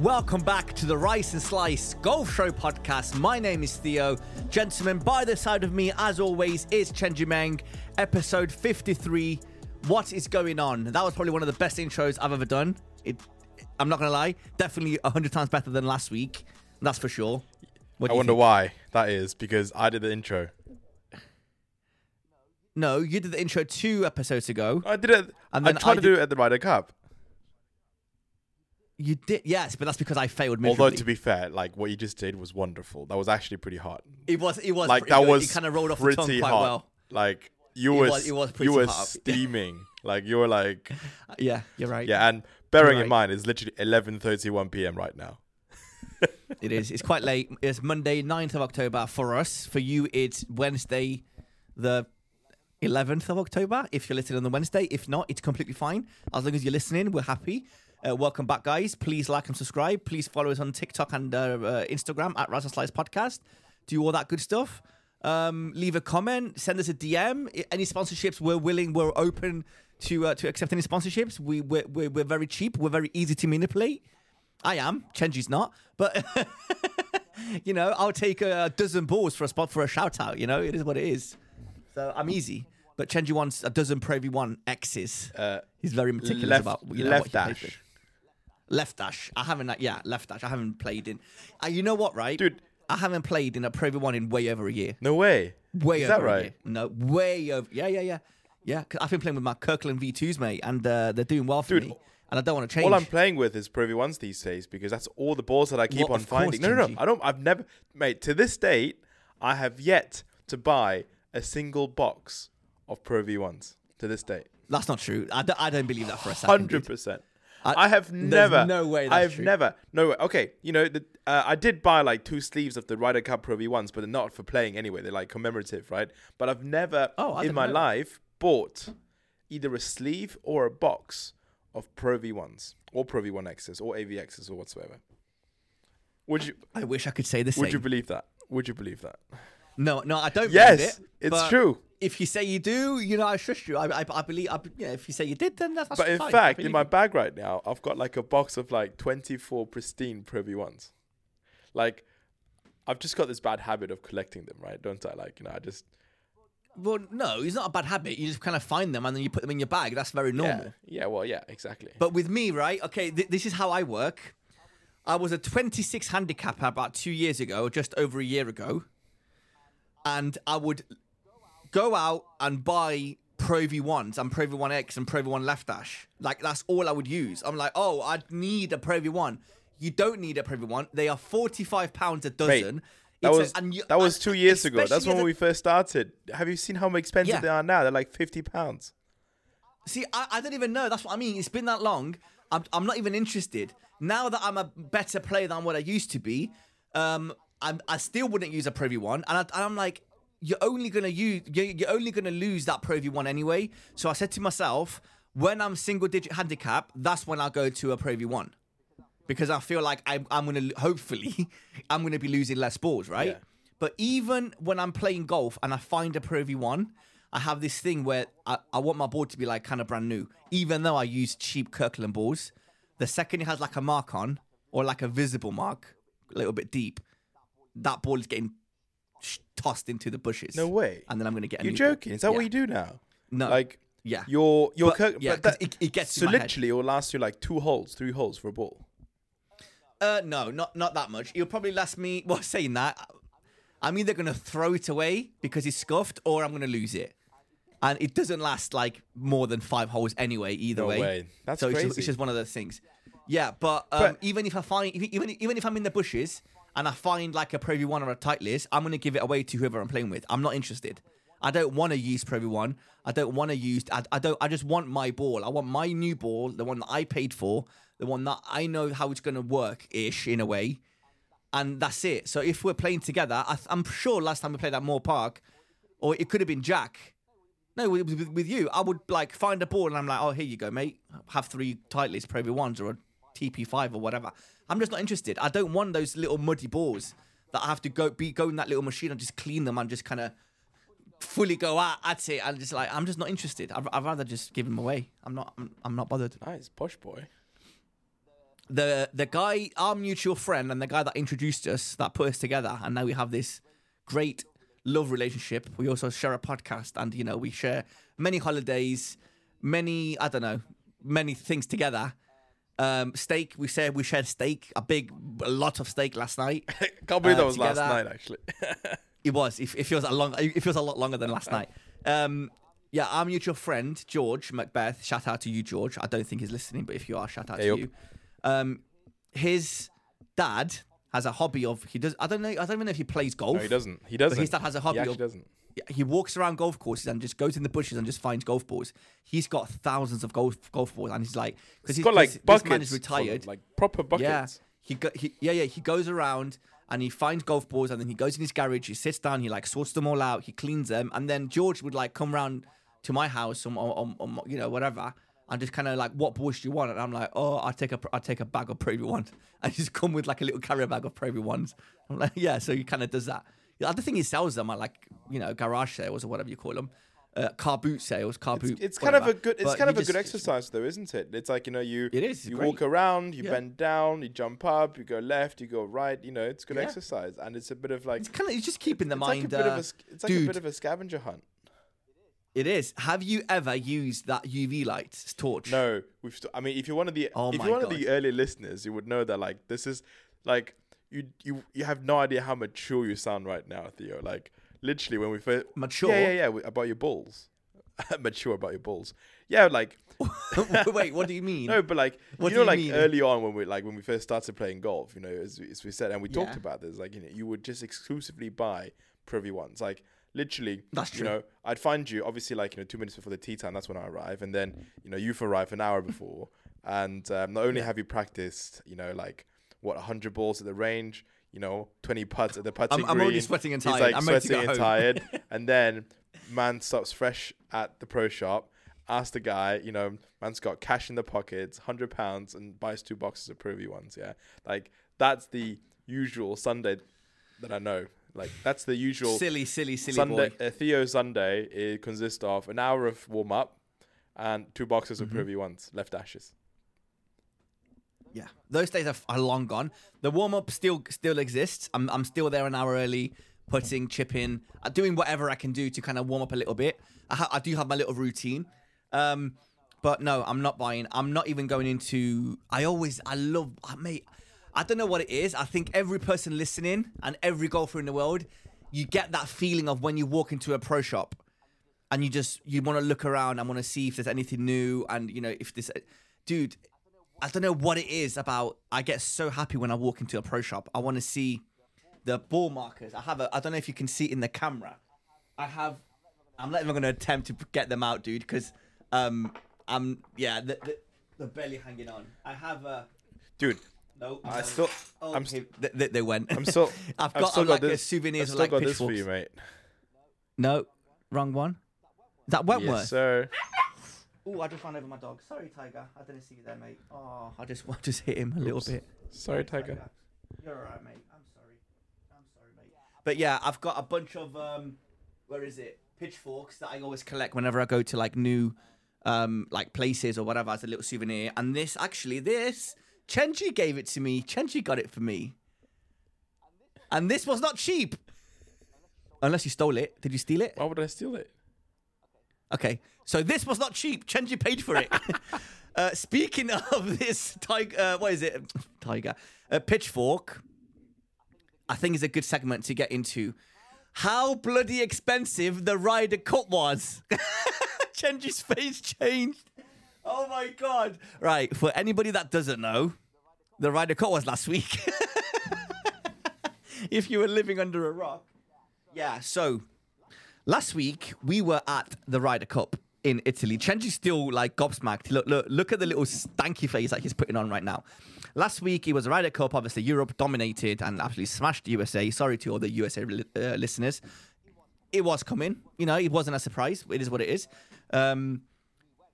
Welcome back to the Rice and Slice Golf Show podcast. My name is Theo. Gentlemen, by the side of me, as always, is Chenji Meng, episode 53. What is going on? That was probably one of the best intros I've ever done. It, I'm not going to lie, definitely 100 times better than last week. That's for sure. I wonder think? why that is because I did the intro. No, you did the intro two episodes ago. I did it. And I tried I to did- do it at the Ryder Cup. You did, yes, but that's because I failed miserably. Although to be fair, like what you just did was wonderful. That was actually pretty hot. it was, it was Like pretty that good. was You kind of rolled off the pretty tongue quite hot. well. Like you It were, was- it was you were hot. steaming. like you were like, Yeah, you're right. yeah. And bearing You're in mind, it's literally 11:31 p.m. right now. It is. It's quite late. It's Monday, 9th of October for us. For you, it's Wednesday, the 11th of October. If you're listening on the Wednesday, if not, it's completely fine. As long as you're listening, we're happy. Uh, welcome back, guys. Please like and subscribe. Please follow us on TikTok and uh, uh, Instagram at Rice and Slice Podcast. Do all that good stuff. Um, leave a comment. Send us a DM. Any sponsorships, we're willing. We're open to uh, to accept any sponsorships. We we're, we're, we're very cheap. We're very easy to manipulate. I am. Chenji's not, but you know, I'll take a dozen balls for a spot for a shout out. You know, it is what it is. So I'm easy. But Chenji wants a dozen Pro V1 X's. Uh, He's very meticulous left, about you know, left what he plays dash. Left dash. I haven't. uh, Yeah, left dash. I haven't played in. Uh, you know what, right, Dude. I haven't played in a Pro V1 in way over a year. no way. Way is over that a right? year. No, way over. Yeah, yeah, yeah, yeah. Because I've been playing with my Kirkland V2s, mate, and uh, they're doing well for Dude, me. And I don't want to change. All I'm playing with is Pro V1s these days because that's all the balls that I keep Well, on of course, finding. No, no, no. I don't. I've never, mate. To this date, I have yet to buy a single box of Pro V1s. To this date, That's not true. I don't, I don't believe that for a second. hundred percent. I- I have never. no way that's I've true. never. No way. Okay, you know, the, uh, I did buy like two sleeves of the Ryder Cup Pro V1s, but they're not for playing anyway. They're like commemorative, right? But I've never Oh, in my know life bought either a sleeve or a box of Pro V1s or Pro V1Xs or AVXs or whatsoever. Would you I wish I could say the same. would you believe that? Would you believe that? No, no, I don't Yes, believe it. it's true. If you say you do, you know, I trust you. I, I, I believe. I, yeah, if you say you did, then that's. But in fine. Fact, in my you. bag right now, I've got like a box of like 24 pristine Pro V1s. Like, I've just got this bad habit of collecting them, right? Don't I? Like, you know, I just well, no, it's not a bad habit. You just kind of find them and then you put them in your bag. That's very normal. yeah, yeah. Well, yeah, exactly. But with me, right? Okay, th- this is how I work. I was a 26 handicapper about two years ago, just over a year ago, and I would go out and buy Pro V1s and Pro V1X and Pro V1 Left Dash. Like that's all I would use. I'm like, oh, I need a Pro V1. You don't need a Pro V1. They are 45 pounds a dozen. that It's a- was and you- that was two years ago. That's when a- we first started. Have you seen how expensive Yeah. they are now? They're like 50 pounds. See, I, I don't even know. That's what I mean. It's been that long. I'm, I'm not even interested. Now that I'm a better player than what I used to be, um, I'm, I still wouldn't use a Pro V1. And, I, and I'm like, you're only gonna use, you're, you're only gonna lose that Pro V1 anyway. So I said to myself, when I'm single digit handicap, that's when I'll go to a Pro V1 because I feel like I, I'm gonna hopefully I'm gonna be losing less balls, right? Yeah. But even when I'm playing golf and I find a Pro V1, I have this thing where I, I want my ball to be like kind of brand new, even though I use cheap Kirkland balls. The second it has like a mark on or like a visible mark, a little bit deep, that ball is getting tossed into the bushes. No way. And then I'm gonna get. You're ball. joking? Is that what you do now? No. Like, Yeah. your your But- Kirk- yeah, but that- it- it gets so head. literally it will last you like two holes, three holes for a ball. Uh, no, not not that much. It'll probably last me. Well, saying that, I'm either gonna throw it away because it's scuffed, or I'm gonna lose it. And it doesn't last like more than five holes anyway. Either No way, way. That's so it's just, it's just one of those things. Yeah, but, um, But- even if I find even even if I'm in the bushes and I find like a Pro V1 or a Titleist, I'm gonna give it away to whoever I'm playing with. I'm not interested. I don't want to use Pro V1. I don't want to use. I, I don't. I just want my ball. I want my new ball, the one that I paid for, the one that I know how it's gonna work ish in a way, and that's it. So if we're playing together, I, I'm sure last time we played at Moor Park, or it could have been Jack. No, with, with, with you, I would like find a ball and I'm like, oh, here you go, mate. Have three Titleist Pro V1s or a TP5 or whatever. I'm just not interested. I don't want those little muddy balls that I have to go be go in that little machine and just clean them and just kind of fully go at, at it and just like I'm just not interested. I'd, I'd rather just give them away. I'm not. I'm, I'm not bothered. Nice, posh boy. the the guy, our mutual friend, and the guy that introduced us, that put us together, and now we have this great love relationship. We also share a podcast, and you know, we share many holidays, many I don't know, many things together. Um, steak. We said we shared steak, a big, a lot of steak last night. Can't believe Uh, that was last night, actually. It was. It, it feels a long. It feels a lot longer than last night. Um, yeah, our mutual friend George Macbeth. Shout out to you, George. I don't think he's listening, but if you are, shout out Hey to up. you. Um, his dad has a hobby of he does. I don't know. I don't even know if he plays golf. no, he doesn't. He doesn't. his dad has a hobby He of- doesn't. He walks around golf courses and just goes in the bushes and just finds golf balls. He's got thousands of golf golf balls, and he's like, because He's got like this buckets. man is retired. like proper buckets. Yeah, he, go, he yeah yeah he goes around and he finds golf balls and then he goes in his garage. He sits down. He like sorts them all out. He cleans them and then George would like come round to my house or, or, or, or you know whatever and just kind of like what balls do you want? And I'm like, oh, I'll take a I'll take a bag of Pro V1s. And he's come with like a little carrier bag of Pro V1s. I'm like, yeah. So he kind of does that. The other thing he sells them are like you know garage sales or whatever you call them. Uh, car boot sales, car It's, boot. it's kind of a good. It's But kind of a just- good exercise, though, isn't it? It's like you know, you It is, you great. walk around, you Yeah. bend down, you jump up, you go left, you go right. You know, it's good Yeah. exercise, and it's a bit of like It's kind of it's just keeping the it's like mind. a bit of uh, a it's like a bit of a scavenger hunt. It is. Have you ever used that UV light torch? No, we've. St- I mean, if you're one of the Oh if you're one of the God. early listeners, you would know that like this is like you you you have no idea how mature you sound right now, Theo. Like literally when we first Mature? Yeah, yeah, yeah. About your balls. mature about your balls. Yeah, like Wait, what do you mean? no, but like What you know, you like mean? early on when we like when we first started playing golf, you know, as, as we said, and we talked about this, like you know, you would just exclusively buy Pro V1s, like literally. That's true You know, I'd find you obviously like you know two minutes before the tea time. That's when I arrive, and then you know you've arrived an hour before, and um, not only have you practiced, you know, like what hundred balls at the range, you know, twenty putts at the putting I'm already sweating and He's tired. like I'm sweating and tired, and then man stops fresh at the pro shop. Asks the guy, you know, man's got cash in the pockets, hundred pounds, and buys two boxes of Pro V1s. Yeah, like that's the usual Sunday that I know. Like that's the usual silly, silly, silly Sunday. boy. Uh, Theo Sunday it consists of an hour of warm up and two boxes Mm-hmm. of Pro V1s, left ashes. Yeah, those days are, are long gone. The warm up still still exists. I'm I'm still there an hour early, putting, chipping, uh, doing whatever I can do to kind of warm up a little bit. I, ha- I do have my little routine, um, but no, I'm not buying. I'm not even going into. I always I love I mate. I don't know what it is. I think every person listening and every golfer in the world, you get that feeling of when you walk into a pro shop and you just you want to look around and want to see if there's anything new and you know if this dude i don't know what it is about i get so happy when i walk into a pro shop. I want to see the ball markers. I have a i don't know if you can see it in the camera. I have i'm not even going to attempt to get them out dude because um i'm yeah the, the, the belly hanging on. I have a Dude, no I still, oh, I'm, okay, they, they- they went I'm still, i've I've got still uh, like got a this. souvenirs I've of still like got this for pitchforks you, mate. no wrong one is that wentworth Yes, sir. Oh, I just ran over my dog. Sorry, Tiger. I didn't see you there, mate. Oh, I just I just hit him a little bit. Sorry, Tiger. You're alright, mate. I'm sorry. I'm sorry, mate. But yeah, I've got a bunch of um, where is it? Pitchforks that I always collect whenever I go to like new, um, like places or whatever as a little souvenir. And this actually, this Chenji gave it to me. Chenji got it for me. And this was not cheap. Unless you stole it. Did you steal it? Why would I steal it? Okay, so this was not cheap. Chenji paid for it. uh, speaking of this tiger, uh, what is it? Tiger, uh, pitchfork. I think is a good segment to get into. How bloody expensive the Ryder Cup was. Chenji's face changed. Oh my god! Right, for anybody that doesn't know, the Ryder Cup was last week. if you were living under a rock, yeah. So Last week we were at the Ryder Cup in Italy. Chenji's still like gobsmacked. Look, look, look at the little stanky face that he's putting on right now. Last week it was the Ryder Cup. Obviously, Europe dominated and absolutely smashed the USA. Sorry to all the USA uh, listeners. It was coming. You know, it wasn't a surprise. It is what it is. Um,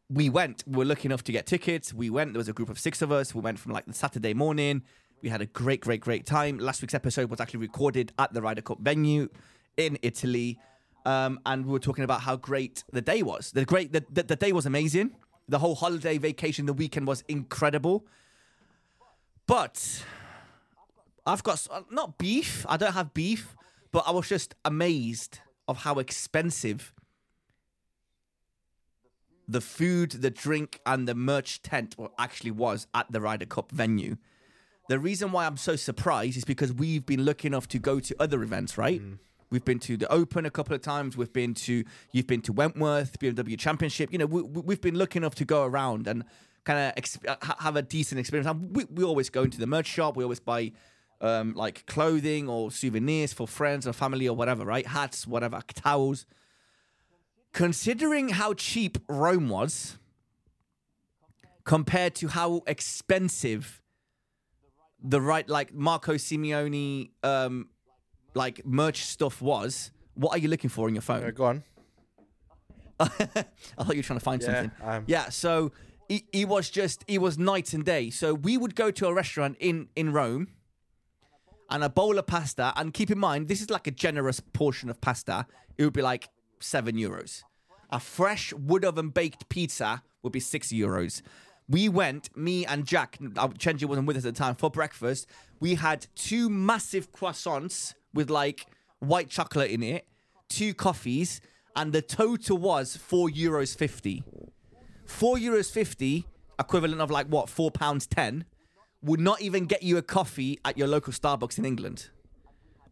we went. We were lucky enough to get tickets. We went. There was a group of six of us. We went from like the Saturday morning. We had a great, great, great time. Last week's episode was actually recorded at the Ryder Cup venue in Italy, um, and we were talking about how great the day was. The great, the, the, the day was amazing. The whole holiday vacation, the weekend was incredible. But I've got not beef. I don't have beef, but I was just amazed of how expensive the food, the drink, and the merch tent actually was at the Ryder Cup venue. The reason why I'm so surprised is because we've been lucky enough to go to other events, right? We've been to the Open a couple of times. We've been to you've been to Wentworth BMW Championship. You know, we, we've been lucky enough to go around and kind of exp- have a decent experience. And we, we always go into the merch shop. We always buy um, like clothing or souvenirs for friends or family or whatever, right? Hats, whatever, towels. Considering how cheap Rome was compared to how expensive the right like Marco Simone um like merch stuff was, what are you looking for in your phone? Uh, go on. I thought you were trying to find Yeah, something. I'm- Yeah, so it, it was just it was night and day. So we would go to a restaurant in in Rome and a bowl of pasta. And keep in mind, this is like a generous portion of pasta. It would be like seven euros. A fresh wood oven baked pizza would be six euros. We went, me and Jack, uh, Chenji wasn't with us at the time, for breakfast. We had two massive croissants with like white chocolate in it, two coffees, and the total was four euros fifty. Four euros fifty, equivalent of like what, four pounds ten, would not even get you a coffee at your local Starbucks in England.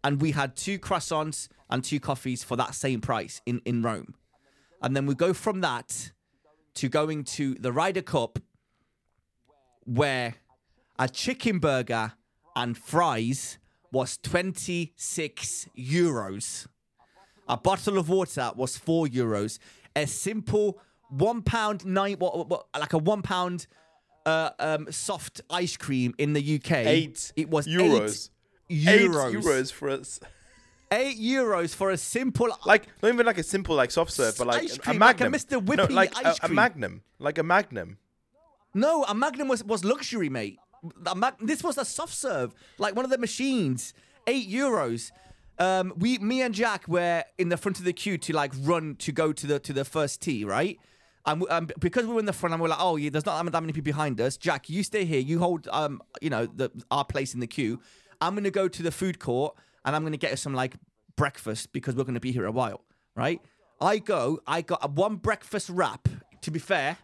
And we had two croissants and two coffees for that same price in, in Rome. And then we go from that to going to the Ryder Cup, where a chicken burger and fries was 26 euros. A bottle of water was four euros. A simple one pound nine, what, what, like a one pound uh, um, soft ice cream in the UK. Eight It was euros. Eight Eight euros. euros for us. Eight euros for a simple Like not even like a simple like soft serve, but like a- cream, a like a magnum. Mr. Whippy no, like a, a magnum, like a magnum. No, a Magnum was, was luxury, mate. A mag- this was a soft serve, like one of the machines. Eight euros. Um, we, me and Jack were in the front of the queue to like run to go to the to the first tee, right? And we, um, because we were in the front, and we're like, oh yeah, there's not that many people behind us. Jack, you stay here. You hold, um, you know, the our place in the queue. I'm gonna go to the food court and I'm gonna get us some like breakfast because we're gonna be here a while, right? I go. I got one breakfast wrap. To be fair,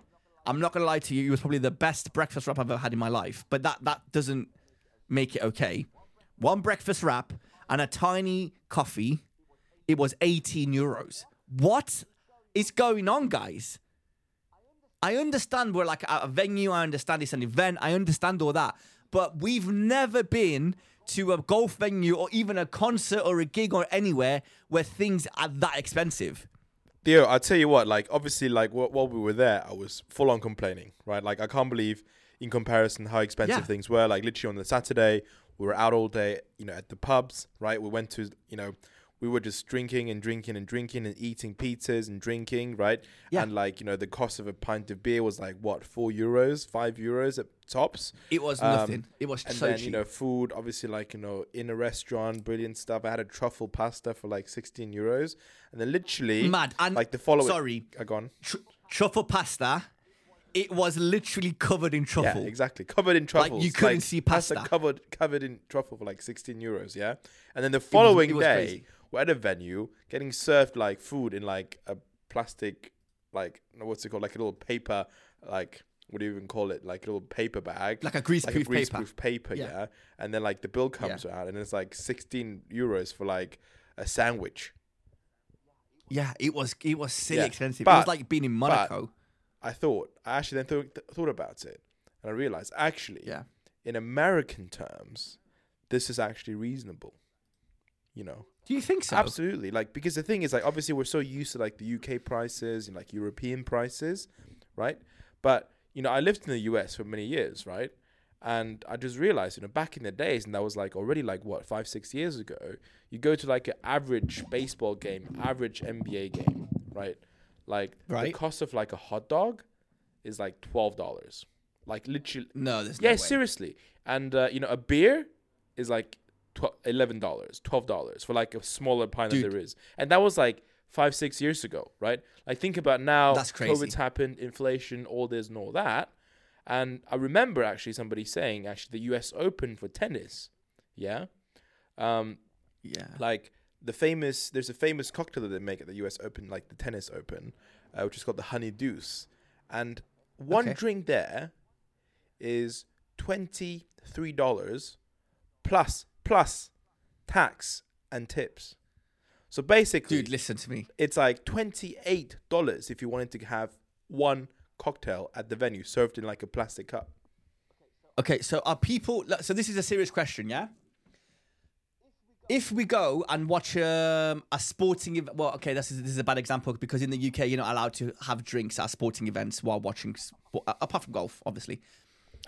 I'm not gonna lie to you. It was probably the best breakfast wrap I've ever had in my life. But that that doesn't make it okay. One breakfast wrap and a tiny coffee. It was 18 euros. What is going on, guys? I understand we're like a venue. I understand it's an event. I understand all that. But we've never been to a golf venue or even a concert or a gig or anywhere where things are that expensive. Theo, I'll tell you what, like obviously like wh- while we were there, I was full on complaining, right? Like I can't believe in comparison how expensive Yeah. things were. Like literally on the Saturday, we were out all day, you know, at the pubs, right? We went to, you know, we were just drinking and drinking and drinking and eating pizzas and drinking, right? Yeah. And like, you know, the cost of a pint of beer was like what, four euros, five euros at tops. It was Um, nothing. It was And so then, cheap. you know, food, obviously, like, you know, in a restaurant, brilliant stuff. I had a truffle pasta for like 16 euros. And then literally, Mad. And like the following. sorry, I gone. tr- truffle pasta. It was literally covered in truffle. Yeah, exactly. Covered in truffles. you couldn't see pasta. covered covered in truffle for like 16 euros, yeah? And then the following it was day, crazy. We're at a venue getting served like food in like a plastic, like, what's it called? Like a little paper, like, what do you even call it? Like a little paper bag. Like a greaseproof paper. greaseproof paper, Yeah. yeah. And then like the bill comes out and it's like 16 euros for like a sandwich. Yeah, it was it was silly Yeah, expensive. it was like being in Monaco. I thought, I actually then thought, thought about it and I realized actually, yeah. in American terms, this is actually reasonable. You know, Do you think so? absolutely. Like because the thing is, like obviously we're so used to like the UK prices and like European prices, right? But you know, I lived in the US for many years, right? And I just realized, you know, back in the days, and that was like already like what five, six years ago. You go to like an average baseball game, average NBA game, right? Like the cost of like a hot dog is like twelve dollars. Like literally, No, there's yeah, no way. Yeah, seriously. And uh, you know, a beer is like tw- eleven dollars, twelve dollars for like a smaller pint Dude. that there is, and that was like five, six years ago, right? Like think about now. That's crazy. COVID's happened, inflation, all this and all that, And I remember actually somebody saying actually the U.S. Open for tennis, yeah, um, Yeah. like the famous there's a famous cocktail that they make at the US Open like the tennis open uh, which is called the honey deuce and one Okay. drink there is $23 plus plus tax and tips so basically Dude, listen to me. it's like $28 if you wanted to have one cocktail at the venue served in like a plastic cup Okay, so are people? So this is a serious question, yeah. If we go and watch um, a sporting event, well, okay, this is this is a bad example because in the UK you're not allowed to have drinks at sporting events while watching, uh, apart from golf, obviously.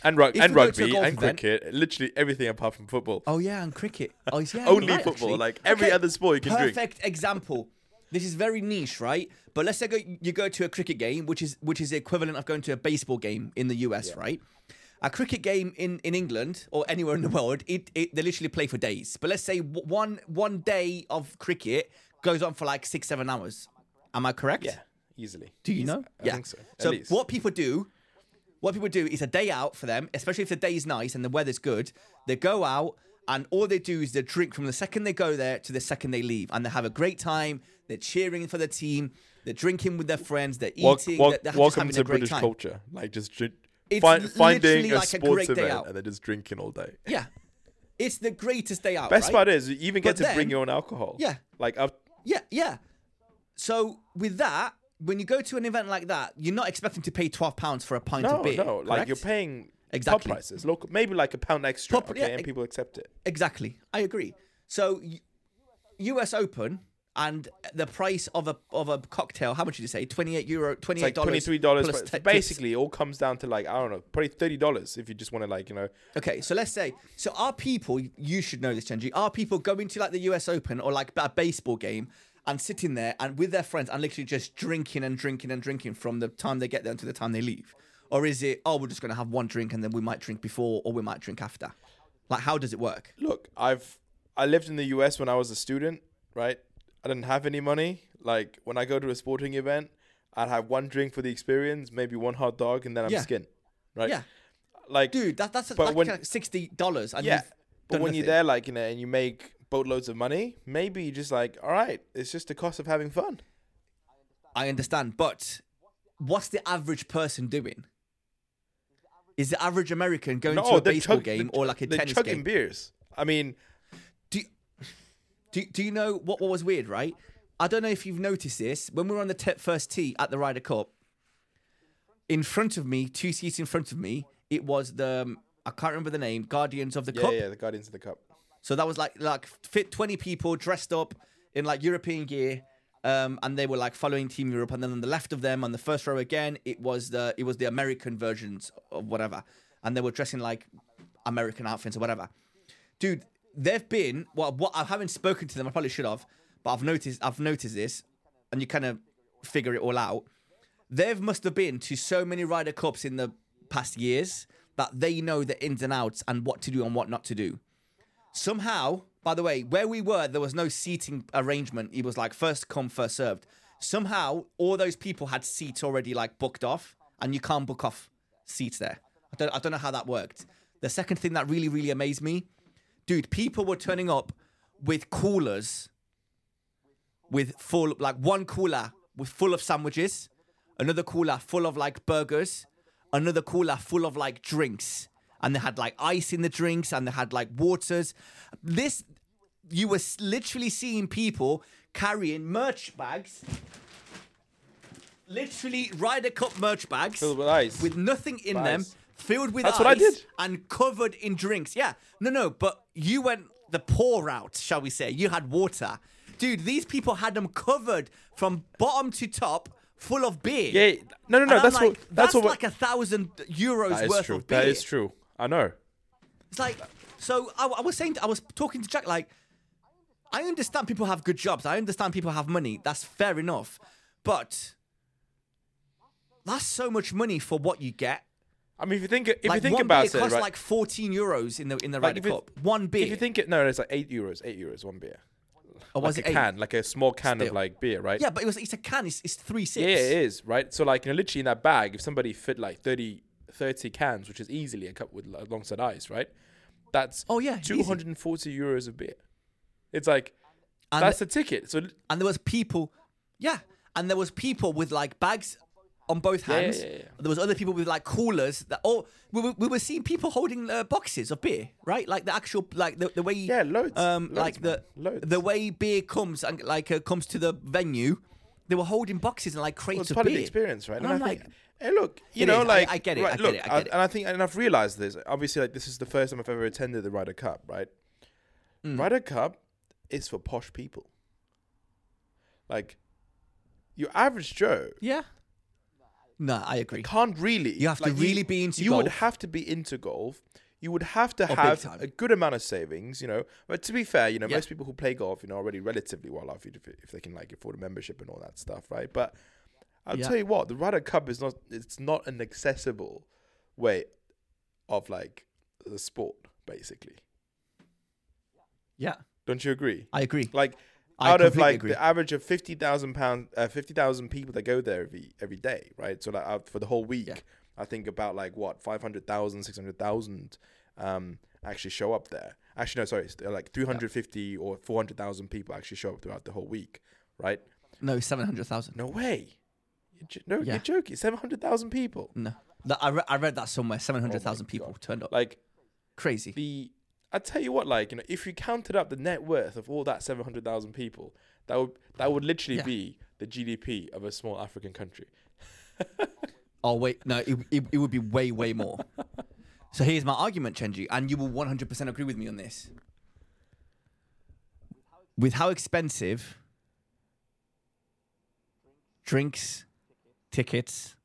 And, rug- and we go to a rugby and event- cricket literally everything apart from football Oh yeah, and cricket. Oh yeah, Only right, football, actually. like every other sport you can drink. Perfect example. This is very niche, right? But let's say go, you go to a cricket game, which is which is the equivalent of going to a baseball game in the US, right? A cricket game in, in England or anywhere in the world, it, it they literally play for days. But let's say one one day of cricket goes on for like six seven hours. Am I correct? yeah easily Do you Easy. know? I think so So what people do, what people do is a day out for them, especially if the day is nice and the weather's good. They go out and all they do is they drink from the second they go there to the second they leave, and they have a great time. They're cheering for the team. They're drinking with their friends. They're eating. wel- they're, they're welcome to a British time. culture. Like just drink, find, finding a like a sports great day event out. and then just drinking all day. Yeah, it's the greatest day out. Best right? part is you even get But to bring your own alcohol. Yeah. Like up, Yeah, yeah. So with that, when you go to an event like that, you're not expecting to pay twelve pounds for a pint no, of beer. no, like you're paying Exactly. pub prices, local, maybe like a pound extra, Pub- okay, yeah, and people accept it. Exactly. I agree. So US Open and the price of a of a cocktail, how much did you say? 28 euro, 28 It's like twenty three dollars. Basically, it all comes down to like I don't know, probably thirty dollars if you just want to like you know. Okay, so let's say so are people you should know this, Chenji, are people going to like the US Open or like a baseball game and sitting there and with their friends and literally just drinking and drinking and drinking from the time they get there until the time they leave? Or is it, oh, we're just gonna have one drink and then we might drink before or we might drink after? Like how does it work? Look, I've I lived in the US when I was a student, right? I didn't have any money. Like when I go to a sporting event, I'd have one drink for the experience, maybe one hot dog, and then I'm Yeah. skin, right? Yeah. Like Dude, that, that's But like when- uh, sixty dollars yeah. But when you're there, like you know, and you make boatloads of money, maybe you just like, all right, it's just the cost of having fun. I understand, but what's the average person doing? Is the average American going to a baseball chug- game or like a tennis chugging game? beers. I mean, Do you, do, do you know what, what was weird, right? I don't know if you've noticed this. When we were on the te- first tee at the Ryder Cup, in front of me, two seats in front of me, it was the, um, I can't remember the name, Guardians of the Cup. yeah, Cup. yeah, the Guardians of the Cup. So that was like like fit twenty people dressed up in like European gear, um, and they were like following Team Europe. And then on the left of them, on the first row again, it was the it was the American versions of whatever, and they were dressing like American outfits or whatever. Dude, they've been well. What I haven't spoken to them. I probably should have, but I've noticed I've noticed this, and you kind of figure it all out. They've must have been to so many Ryder Cups in the past years that they know the ins and outs and what to do and what not to do somehow, by the way, where we were, there was no seating arrangement. It was like first come, first served. Somehow, all those people had seats already like booked off, and you can't book off seats there. I don't, I don't know how that worked. The second thing that really, really amazed me, dude, people were turning up with coolers, with full, like one cooler with full of sandwiches, another cooler full of like burgers, another cooler full of like drinks and they had like ice in the drinks and they had like waters. This, you were literally seeing people carrying merch bags, literally Ryder Cup merch bags Filled with ice. with nothing in them, filled with That's ice what I did. and covered in drinks. Yeah, no, no, but you went the poor route, shall we say? You had water, dude. These people had them covered from bottom to top. Full of beer. yeah, no, no, no. That's like, what. That's, what. like a thousand euros worth true. of beer. That is true. I know. It's like, so I, I was saying, I was talking to Jack, like, I understand people have good jobs. I understand people have money. That's fair enough. But that's so much money for what you get. I mean, if you think if like you think about beer it, costs right? like 14 euros in the in the Like, Ryder Cup. One beer. if you think it, no, it's like eight euros. Eight euros one beer. or was like it a eight? can, like a small can of like beer, right? Yeah, but it was it's a can. It's, it's three sips. Yeah, it is right. So like, you know, literally in that bag, if somebody fit like 30, thirty cans, which is easily a cup with alongside ice, right? That's Oh yeah, 240 easy. hundred and forty euros of beer. It's like And that's the ticket. So and there was people, yeah, and there was people with like bags on both Yeah, yeah, hands. yeah, yeah. There was other people with like coolers that. Oh, we were, we were seeing people holding uh, boxes of beer, right? Like the actual like the, the way yeah, loads. um loads, like the man. loads. the way beer comes and like uh, comes to the venue. They were holding boxes and like crates well, it's of part beer. of the experience, right? And And, I'm I like- think, hey, look, you know, is. Like, I get it, right, I get look, it, I get it. and I think, and I've realized this. Obviously, like, this is the first time I've ever attended the Ryder Cup, right? Mm. Ryder Cup is for posh people. Like, your average Joe Yeah. No, I agree. can't really. You have to like, really be into You would have to be into golf. You would have to big have a good amount of savings, you know. But to be fair, you know, Yeah. most people who play golf, you know, are already relatively well off if, if they can like afford a membership and all that stuff, right? But I'll Yeah. tell you what, the Ryder Cup is not. It's not an accessible way of like the sport, basically. Yeah, Don't you agree? I agree. Like I out of like agree. the average of fifty thousand pound, uh, fifty thousand people that go there every every day, right? So like out for the whole week, Yeah. I think about like what 500,000, 600,000 um, actually show up there. Actually, no, sorry, it's like three hundred fifty or four hundred thousand people actually show up throughout the whole week, right? No, seven hundred thousand. No way. You're no, Yeah. you're joking. Seven hundred thousand people. No, That- I, re- I read that somewhere. Seven hundred thousand people Oh God. turned up. Like Crazy. the, I tell you what, like you know, if you counted up the net worth of all that seven hundred thousand people, that would that would literally Yeah. be the GDP of a small African country. Oh wait, no, it, it, it would be way, way more. so here's my argument, Chenji, and you will 100% agree with me on this. With how expensive drinks, tickets,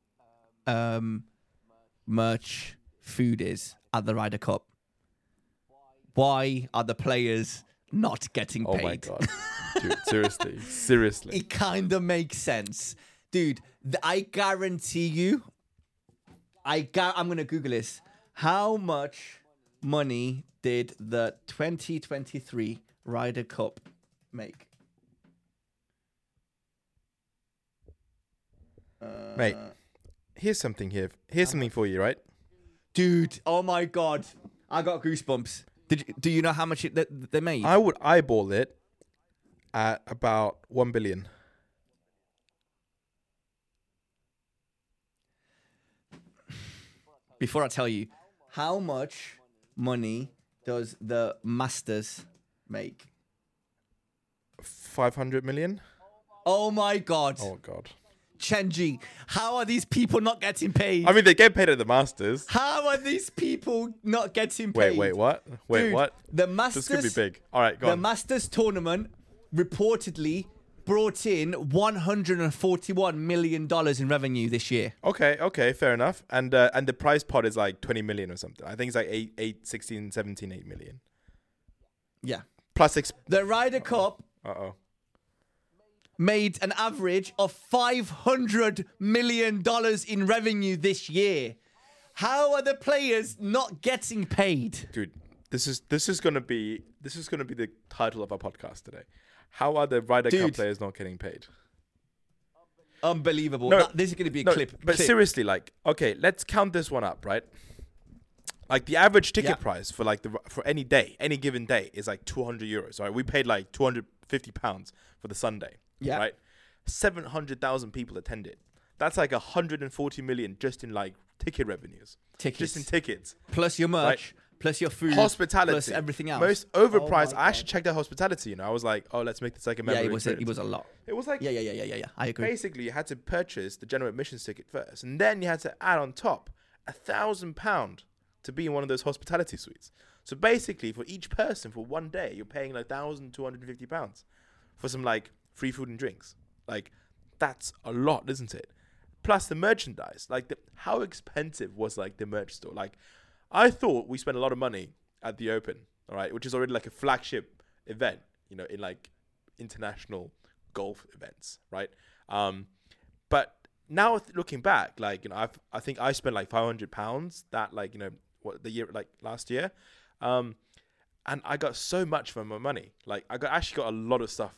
um, merch, food is at the Ryder Cup, why are the players not getting paid? Oh my god, Dude, seriously, seriously. it kind of makes sense, dude. th- I guarantee you. I gar- I'm gonna Google this. How much money did the 2023 Ryder Cup make? Uh, Mate, here's something here. Here's something for you, right? Dude, oh my god, I got goosebumps. Did you, do you know how much it, they made? I would eyeball it at about one billion. Before I tell you, how much money does the Masters make? Five hundred million. Oh my god. Oh god. Chenji, how are these people not getting paid? I mean, they get paid at the Masters. how are these people not getting paid? Wait, wait, what? Wait, Dude, what? The This Masters, could be big. All right, go the on. Masters tournament reportedly brought in 141 million dollars in revenue this year. okay, okay, fair enough. And uh, and the prize pot is like twenty million or something. I think it's like 8, 8, 16, 17, 8 million. Yeah. Plus, exp- The Ryder Cup uh oh. made an average of 500 million dollars in revenue this year. How are the players not getting paid? dude this is this is gonna be this is gonna be the title of our podcast today how are the Ryder Cup players not getting paid Unbelievable. No, That- this is going to be a no, clip. but clip. seriously like okay let's count this one up right like the average ticket Yeah. price for like the for any day any given day is like 200 euros right we paid like 250 pounds for the sunday Yeah. right 700000 people attended that's like 140 million just in like ticket revenues Tickets. just in tickets plus your merch, plus your food, hospitality, plus everything else. Most Oh overpriced. my I actually checked out hospitality. You know, I was like, oh, let's make this like a yeah, it was a, it was a lot. It was like Yeah, yeah, yeah, yeah, yeah, yeah. I agree. basically you had to purchase the general admissions ticket first, and then you had to add on top a thousand pound to be in one of those hospitality suites. So basically, for each person for one day, you're paying like thousand two hundred and fifty pounds for some like free food and drinks. Like that's a lot, isn't it? Plus the merchandise. Like the, how expensive was like the merch store? Like I thought we spent a lot of money at the Open, all right, which is already like a flagship event, you know, in like international golf events, right? Um, but now th- looking back, like you know, I've, I think I spent like five hundred pounds that like you know what the year like last year, um, and I got so much for my money. Like I got actually got a lot of stuff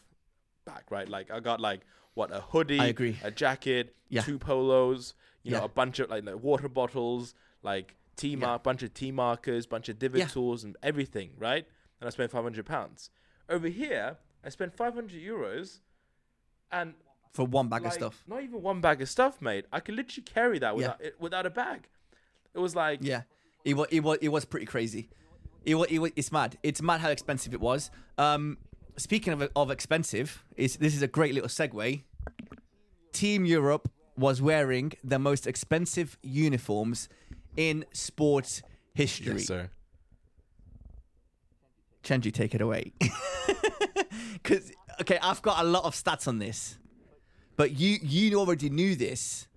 back, right? Like I got like what a hoodie, I agree. a jacket, Yeah. two polos, you know, Yeah. a bunch of like, like water bottles, like T Yeah. mark, bunch of T markers, bunch of divot Yeah. tools, and everything, right? And I spent five hundred pounds. Over here, I spent five hundred euros, and for one bag like, of stuff. not even one bag of stuff, mate. I could literally carry that Yeah. without it, without a bag. It was like Yeah, it was it was it was pretty crazy. It was, it was it's mad. It's mad how expensive it was. Um, speaking of of expensive, is this is a great little segue. Team Europe was wearing the most expensive uniforms in sports history. yes, sir. Chenji, take it away. Because okay, I've got a lot of stats on this, but you you already knew this.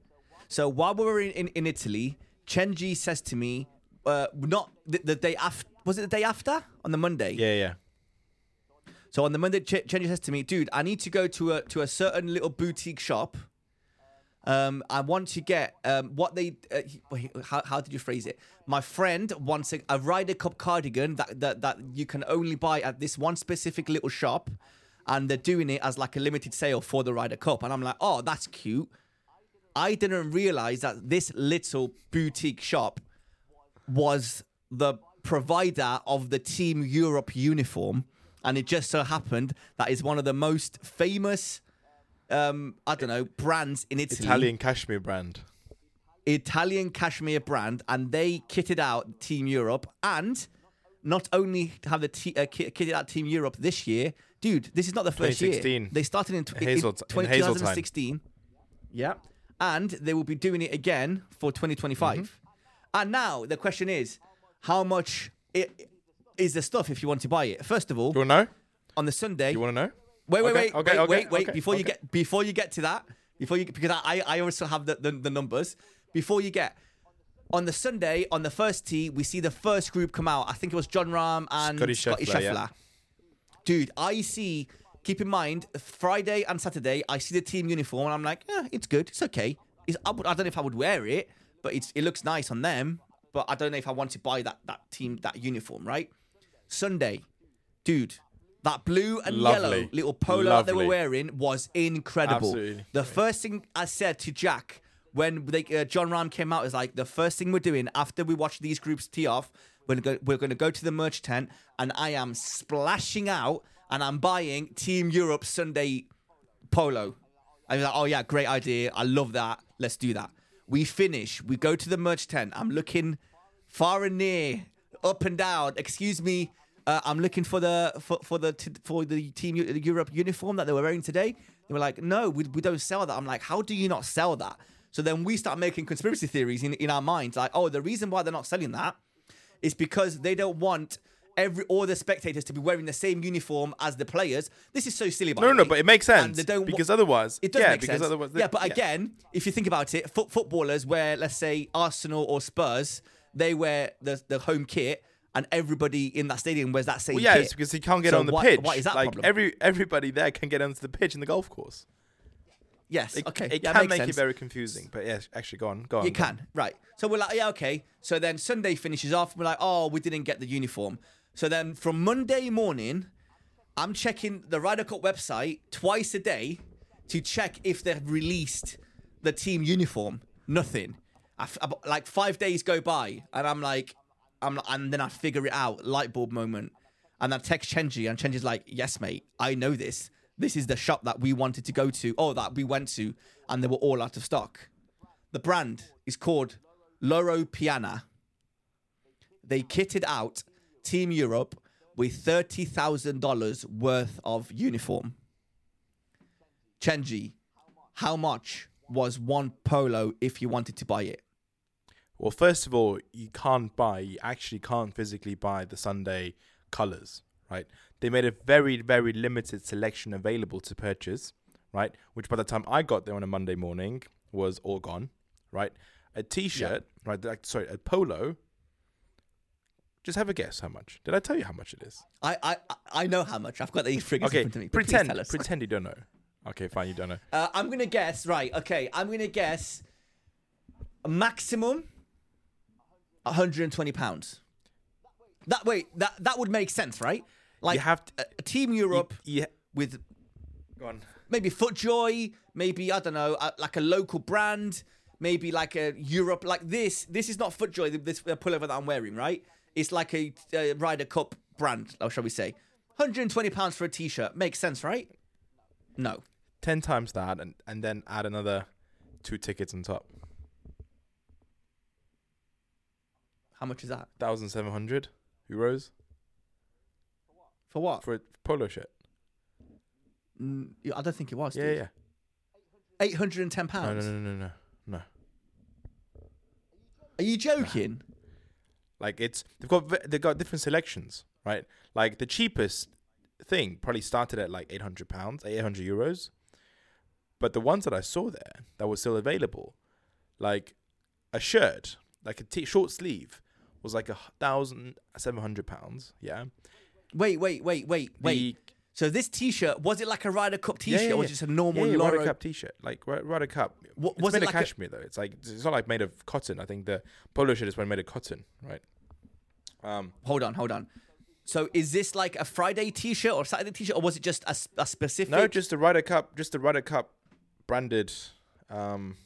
So while we were in, in, in Italy, Chenji says to me, uh, not the, the day after. Was it the day after on the Monday? Yeah, yeah. So on the Monday, Ch- Chenji says to me, "Dude, I need to go to a to a certain little boutique shop. Um, I want to get um what they uh, wait, how how did you phrase it? My friend wants a, a Ryder Cup cardigan that, that that you can only buy at this one specific little shop, and they're doing it as like a limited sale for the Ryder Cup. And I'm like, oh, that's cute. I didn't realize that this little boutique shop was the provider of the Team Europe uniform, and it just so happened that is one of the most famous, um, I don't know, brands in Italy. Italian cashmere brand. Italian cashmere brand, and they kitted out Team Europe. And not only have the t- uh, kit- kitted out Team Europe this year, dude, this is not the first year. They started in, tw- Hazel- in 20- Hazeltine. 2016. Yeah. And they will be doing it again for 2025. Mm-hmm. And now the question is, how much i- is the stuff if you want to buy it? First of all, You want to know? on the Sunday, You want to know? Wait, wait, Okay, wait, okay, wait, okay, wait, wait. okay, before you get before you get to that, before you because I I also have the, the the numbers. Before you get on the Sunday on the first tee, we see the first group come out. I think it was Jon Rahm and Scotty Scotty Scheffler, Scheffler. yeah. Dude, I see. Keep in mind, Friday and Saturday, I see the team uniform, and I'm like, yeah, it's good, it's okay. It's, I, would, I don't know if I would wear it, but it's, it looks nice on them. But I don't know if I want to buy that that team that uniform, right? Sunday, dude, that blue and yellow little polo that they were wearing was incredible. Absolutely. The first thing I said to Jack when they, uh, Jon Rahm came out is like the first thing we're doing after we watch these groups tee off. We're gonna go, we're going to go to the merch tent and I am splashing out and I'm buying Team Europe Sunday polo. I was like, oh yeah, great idea. I love that. Let's do that. We finish. We go to the merch tent. I'm looking far and near, up and down. Excuse me. Uh, I'm looking for the for, for the t- for the team Eu- Europe uniform that they were wearing today. They were like, no, we, we don't sell that. I'm like, how do you not sell that? So then we start making conspiracy theories in, in our minds, like, oh, the reason why they're not selling that is because they don't want every all the spectators to be wearing the same uniform as the players. This is so silly. No, the no, but it makes And sense they don't wa- because otherwise, it does yeah, make because sense. otherwise, yeah, but again, if you think about it, foot footballers wear, let's say, Arsenal or Spurs, they wear the the home kit, and everybody in that stadium wears that same Well, yeah, kit. it's because he can't get So on the why- pitch. why is that like problem? every everybody there can get onto the pitch in the golf course. yes, It, okay, it yeah, can make sense. it very confusing. But yes, actually, go on, go on. You go on. can, right. So we're like, yeah, okay. So then Sunday finishes off. We're like, oh, we didn't get the uniform. So then from Monday morning, I'm checking the Ryder Cup website twice a day to check if they've released the team uniform. Nothing. I f- like five days go by, and I'm like, I'm, and then I figure it out. Light bulb moment. And I text Chenji, and Chenji's like, yes, mate, I know this. This is the shop that we wanted to go to, or that we went to, and they were all out of stock. The brand is called Loro Piana. They kitted out Team Europe with thirty thousand dollars worth of uniform. Chenji, how much was one polo if you wanted to buy it? Well, first of all, you can't buy. You actually can't physically buy the Sunday colors, right? They made a very, very limited selection available to purchase, right? Which by the time I got there on a Monday morning was all gone, right? A T-shirt, right? Like, sorry, a polo. Just have a guess how much. Did I tell you how much it is? I I I know how much. I've got the figures Okay, in front of me. but pretend, pretend you don't know. Okay, fine, you don't know. Uh, I'm gonna guess. Right. Okay. I'm gonna guess. Maximum. 120 pounds. That way, That that would make sense, right? Like you have to, a, a Team Europe yeah. with Go on. maybe FootJoy, maybe I don't know, uh, like a local brand, maybe like a Europe like this. This is not FootJoy. This pullover that I'm wearing, right? It's like a uh, Ryder Cup brand, or shall we say? 120 pounds for a t-shirt makes sense, right? No. Ten times that, and and then add another two tickets on top. How much is that Thousand seven hundred euros for what? for a polo shirt. Mm, I don't think it was. Yeah, dude. yeah. 810 No, pounds. no, no, no, no, no. Are you joking? Like it's they've got ve- they've got different selections, right? Like the cheapest thing probably started at like eight hundred pounds, eight hundred euros. But the ones that I saw there that were still available, like a shirt, like a t- short sleeve, was like a thousand seven hundred pounds. Yeah. Wait, wait, wait, wait, wait. The- So this T-shirt was it like a Ryder Cup T-shirt yeah, or was yeah. it just a normal yeah, yeah, Ryder Cup T-shirt, like Ry- Ryder Cup. What- it's was made it of like a- cashmere though. It's like it's not like made of cotton. I think the polo shirt is made of cotton, right? Um, Hold on, hold on. So is this like a Friday T-shirt or Saturday T-shirt, or was it just a specific? no, just the Ryder Cup, just the Ryder Cup branded. Um,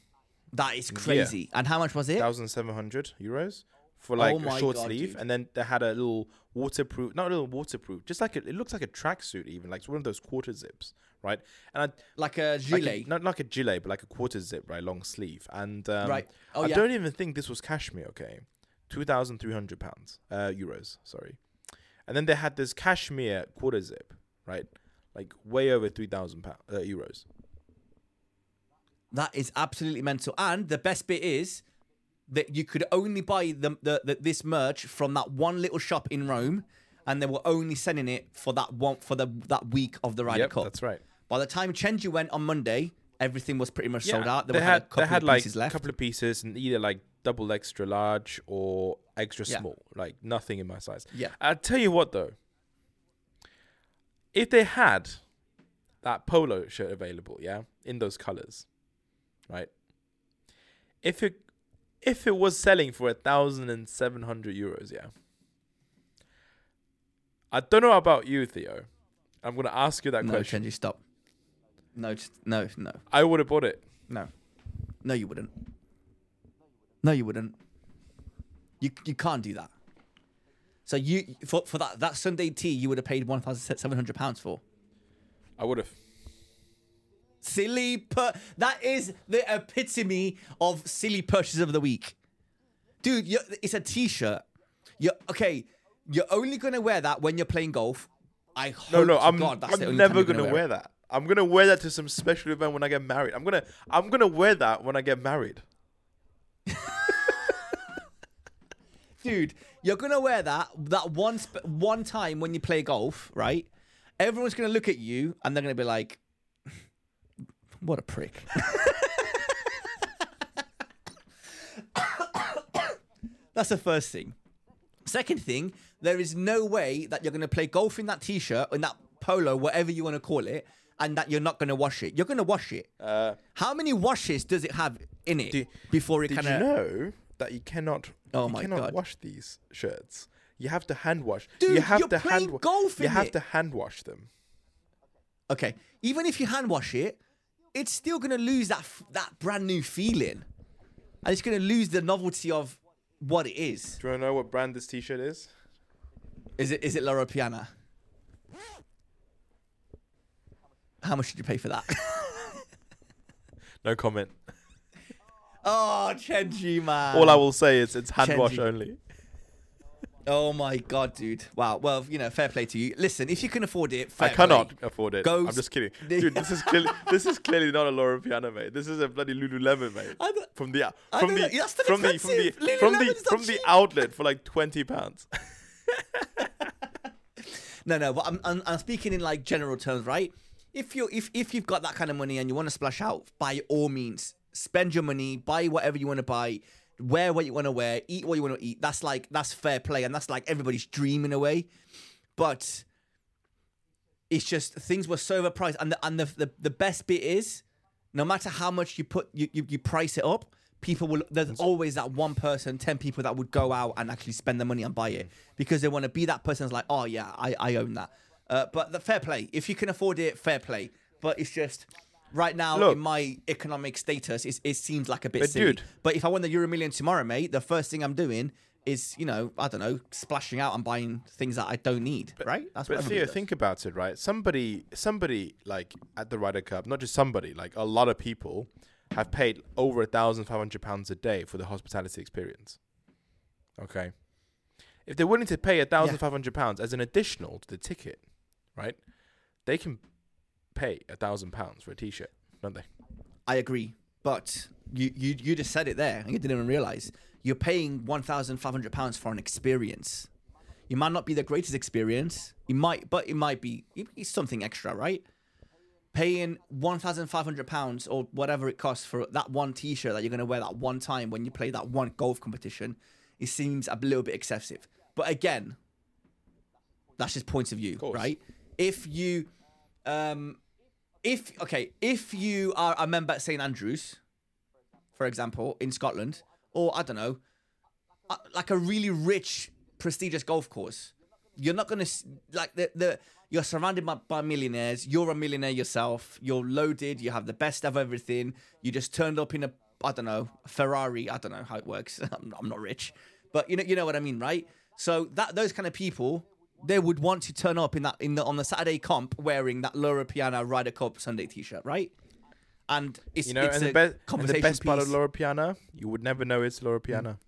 that is crazy. And how much was it? thousand seven hundred euros for like Oh a short God, sleeve, dude. and then they had a little waterproof, not a little waterproof, just like a, it looks like a tracksuit, even like it's one of those quarter zips, right? And I, like a like gilet. a, not like a gilet, but like a quarter zip, right, long sleeve, and um, Right. Oh, I yeah. don't even think this was cashmere. Okay, two thousand three hundred pounds, uh, euros, sorry, and then they had this cashmere quarter zip, right, like way over three thousand pounds uh, euros. That is absolutely mental. And the best bit is that you could only buy the, the, the this merch from that one little shop in Rome, and they were only selling it for that one for the that week of the Ryder Yep, Cup. that's right. By the time Chenji went on Monday, everything was pretty much sold out. They were had a couple they had of like pieces a left. couple of pieces and either like double extra large or extra Yeah. small, like nothing in my size. Yeah. I'll tell you what though, if they had that polo shirt available, yeah, in those colors, right? If it if it was selling for a thousand and seven hundred euros, yeah. I don't know about you, Theo. I'm gonna ask you that question. no, question. Chenji, stop. No, just, no, no, I would have bought it. no, no. You wouldn't. No, you wouldn't. You you can't do that. So you for for that that Sunday tea you would have paid one thousand seven hundred pounds for. I would have. Silly per that is the epitome of silly purchase of the week. Dude, it's a t-shirt. You're okay, you're only gonna wear that when you're playing golf. I hope No, no, I'm, God that's I'm never you're gonna, wear, wear that. I'm gonna wear that to some special event when I get married. I'm gonna, I'm gonna wear that when I get married. Dude, you're gonna wear that that one sp- one time when you play golf, right? Everyone's gonna look at you and they're gonna be like, "What a prick." That's the first thing. Second thing, there is no way that you're gonna play golf in that t-shirt, in that polo, whatever you want to call it, and that you're not gonna wash it. You're gonna wash it. Uh, How many washes does it have in it Do- before it did kind you of? know that you cannot, Oh you my cannot God. wash these shirts? You have to hand wash. Dude, you have you're to playing hand wa- golf You have it. to hand wash them. Okay, even if you hand wash it, it's still gonna lose that f- that brand new feeling, and it's gonna lose the novelty of what it is. Do you want to know what brand this T-shirt is? Is it is it Loro Piana? How much did you pay for that? No comment. oh, Chenji man. All I will say is it's hand wash only. Oh my god, dude! Wow. Well, you know, fair play to you. Listen, if you can afford it, fair I cannot play. afford it. Go I'm just kidding, dude. This is clearly this is clearly not a Loro Piana, mate. This is a bloody Lululemon, mate. From the from the know, that's still from the from the from the from the outlet for like twenty pounds. No, no, but I'm, I'm, I'm speaking in like general terms, right? If you if if you've got that kind of money and you want to splash out, by all means, spend your money, buy whatever you want to buy, wear what you want to wear, eat what you want to eat. That's like that's fair play, and that's like everybody's dream in a way. But it's just things were so overpriced, and the and the the, the best bit is, no matter how much you put you, you you price it up, people will. There's always that one person, ten people that would go out and actually spend the money and buy it because they want to be that person. That's like, oh yeah, I I own that. Uh, but the fair play, if you can afford it, fair play. But it's just right now Look. in my economic status, it, it seems like a bit But silly. dude- But if I win the Euro Million tomorrow, mate, the first thing I'm doing is, you know, I don't know, splashing out and buying things that I don't need, right? That's But what Theo, does. think about it, right? Somebody, somebody like at the Ryder Cup, not just somebody, like a lot of people have paid over a thousand five hundred pounds a day for the hospitality experience. Okay, if they're willing to pay a thousand five hundred pounds as an additional to the ticket, right? They can pay a thousand pounds for a T-shirt, don't they? I agree, but you, you you just said it there, and you didn't even realize you're paying one thousand five hundred pounds for an experience. You might not be the greatest experience, you might, but it might be it's something extra, right? Paying one thousand five hundred pounds or whatever it costs for that one T-shirt that you're gonna wear that one time when you play that one golf competition, it seems a little bit excessive. But again, that's just point of view, course. right? If you, um, if okay, if you are a member at St Andrews, for example, in Scotland, or I don't know, like a really rich, prestigious golf course, you're not gonna like the the. You're surrounded by, by millionaires. You're a millionaire yourself. You're loaded. You have the best of everything. You just turned up in a I don't know Ferrari. I don't know how it works. I'm, I'm not rich, but you know you know what I mean, right? So that those kind of people, they would want to turn up in that in the on the Saturday comp wearing that Loro Piana Ryder Cup Sunday T-shirt, right? And it's You know, it's and the, be- and the best part of. Loro Piana, you would never know it's Loro Piana.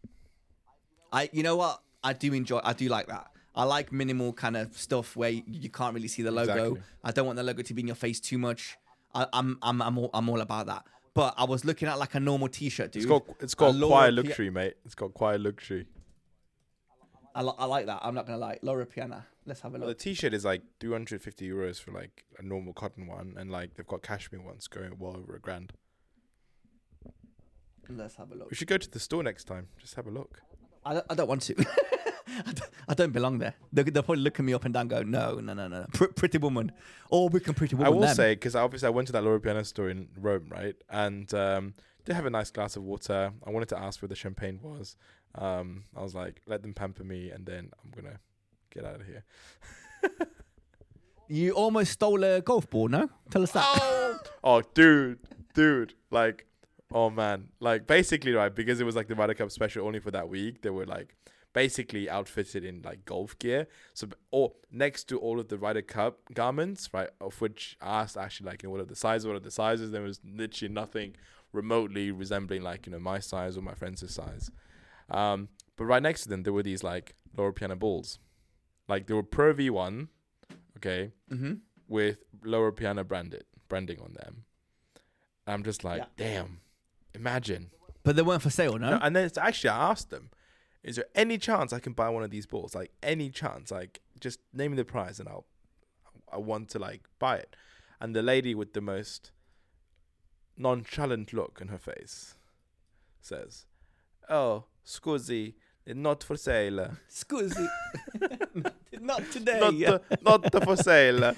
I you know what I do enjoy. I do like that. I like minimal kind of stuff where you, you can't really see the logo. Exactly. I don't want the logo to be in your face too much. I, I'm I'm I'm all, I'm all about that. But I was looking at like a normal T-shirt, dude. It's got it's got quiet luxury, mate. It's got quiet luxury. I, li- I like that. I'm not gonna lie. Loro Piana. Let's have a look. The t-shirt is like 250 euros for like a normal cotton one, and like they've got cashmere ones going well over a grand. Let's have a look. We should go to the store next time. Just have a look. I don't, I don't want to. I, don't, I don't belong there. They, they'll probably look at me up and down, and go, no, no, no, no, Pr- pretty woman, or we can pretty woman. I will them. say because obviously I went to that Loro Piana store in Rome, right? And um, they have a nice glass of water. I wanted to ask where the champagne was. Um, I was like, let them pamper me, and then I'm gonna get out of here. you almost stole a golf ball. No, tell us that. oh, oh, dude, dude, like, oh man, like basically, right? Because it was like the Ryder Cup special only for that week. They were like basically outfitted in like golf gear. So, or next to all of the Ryder Cup garments, right? Of which I asked actually like, you know, what are the sizes? What are the sizes? There was literally nothing remotely resembling like you know my size or my friend's size. Um, but right next to them, there were these like Loro Piana balls, like they were Pro V one, okay, Mm-hmm. with Loro Piana branded branding on them. I'm just like, Yeah. damn, imagine. But they weren't for sale, no. No, and then it's actually I asked them, is there any chance I can buy one of these balls? Like any chance? Like just name me the price and I'll I want to like buy it. And the lady with the most nonchalant look in her face says, "Oh, scusi, not for sale. Scusi. Not today. Not not for sale." and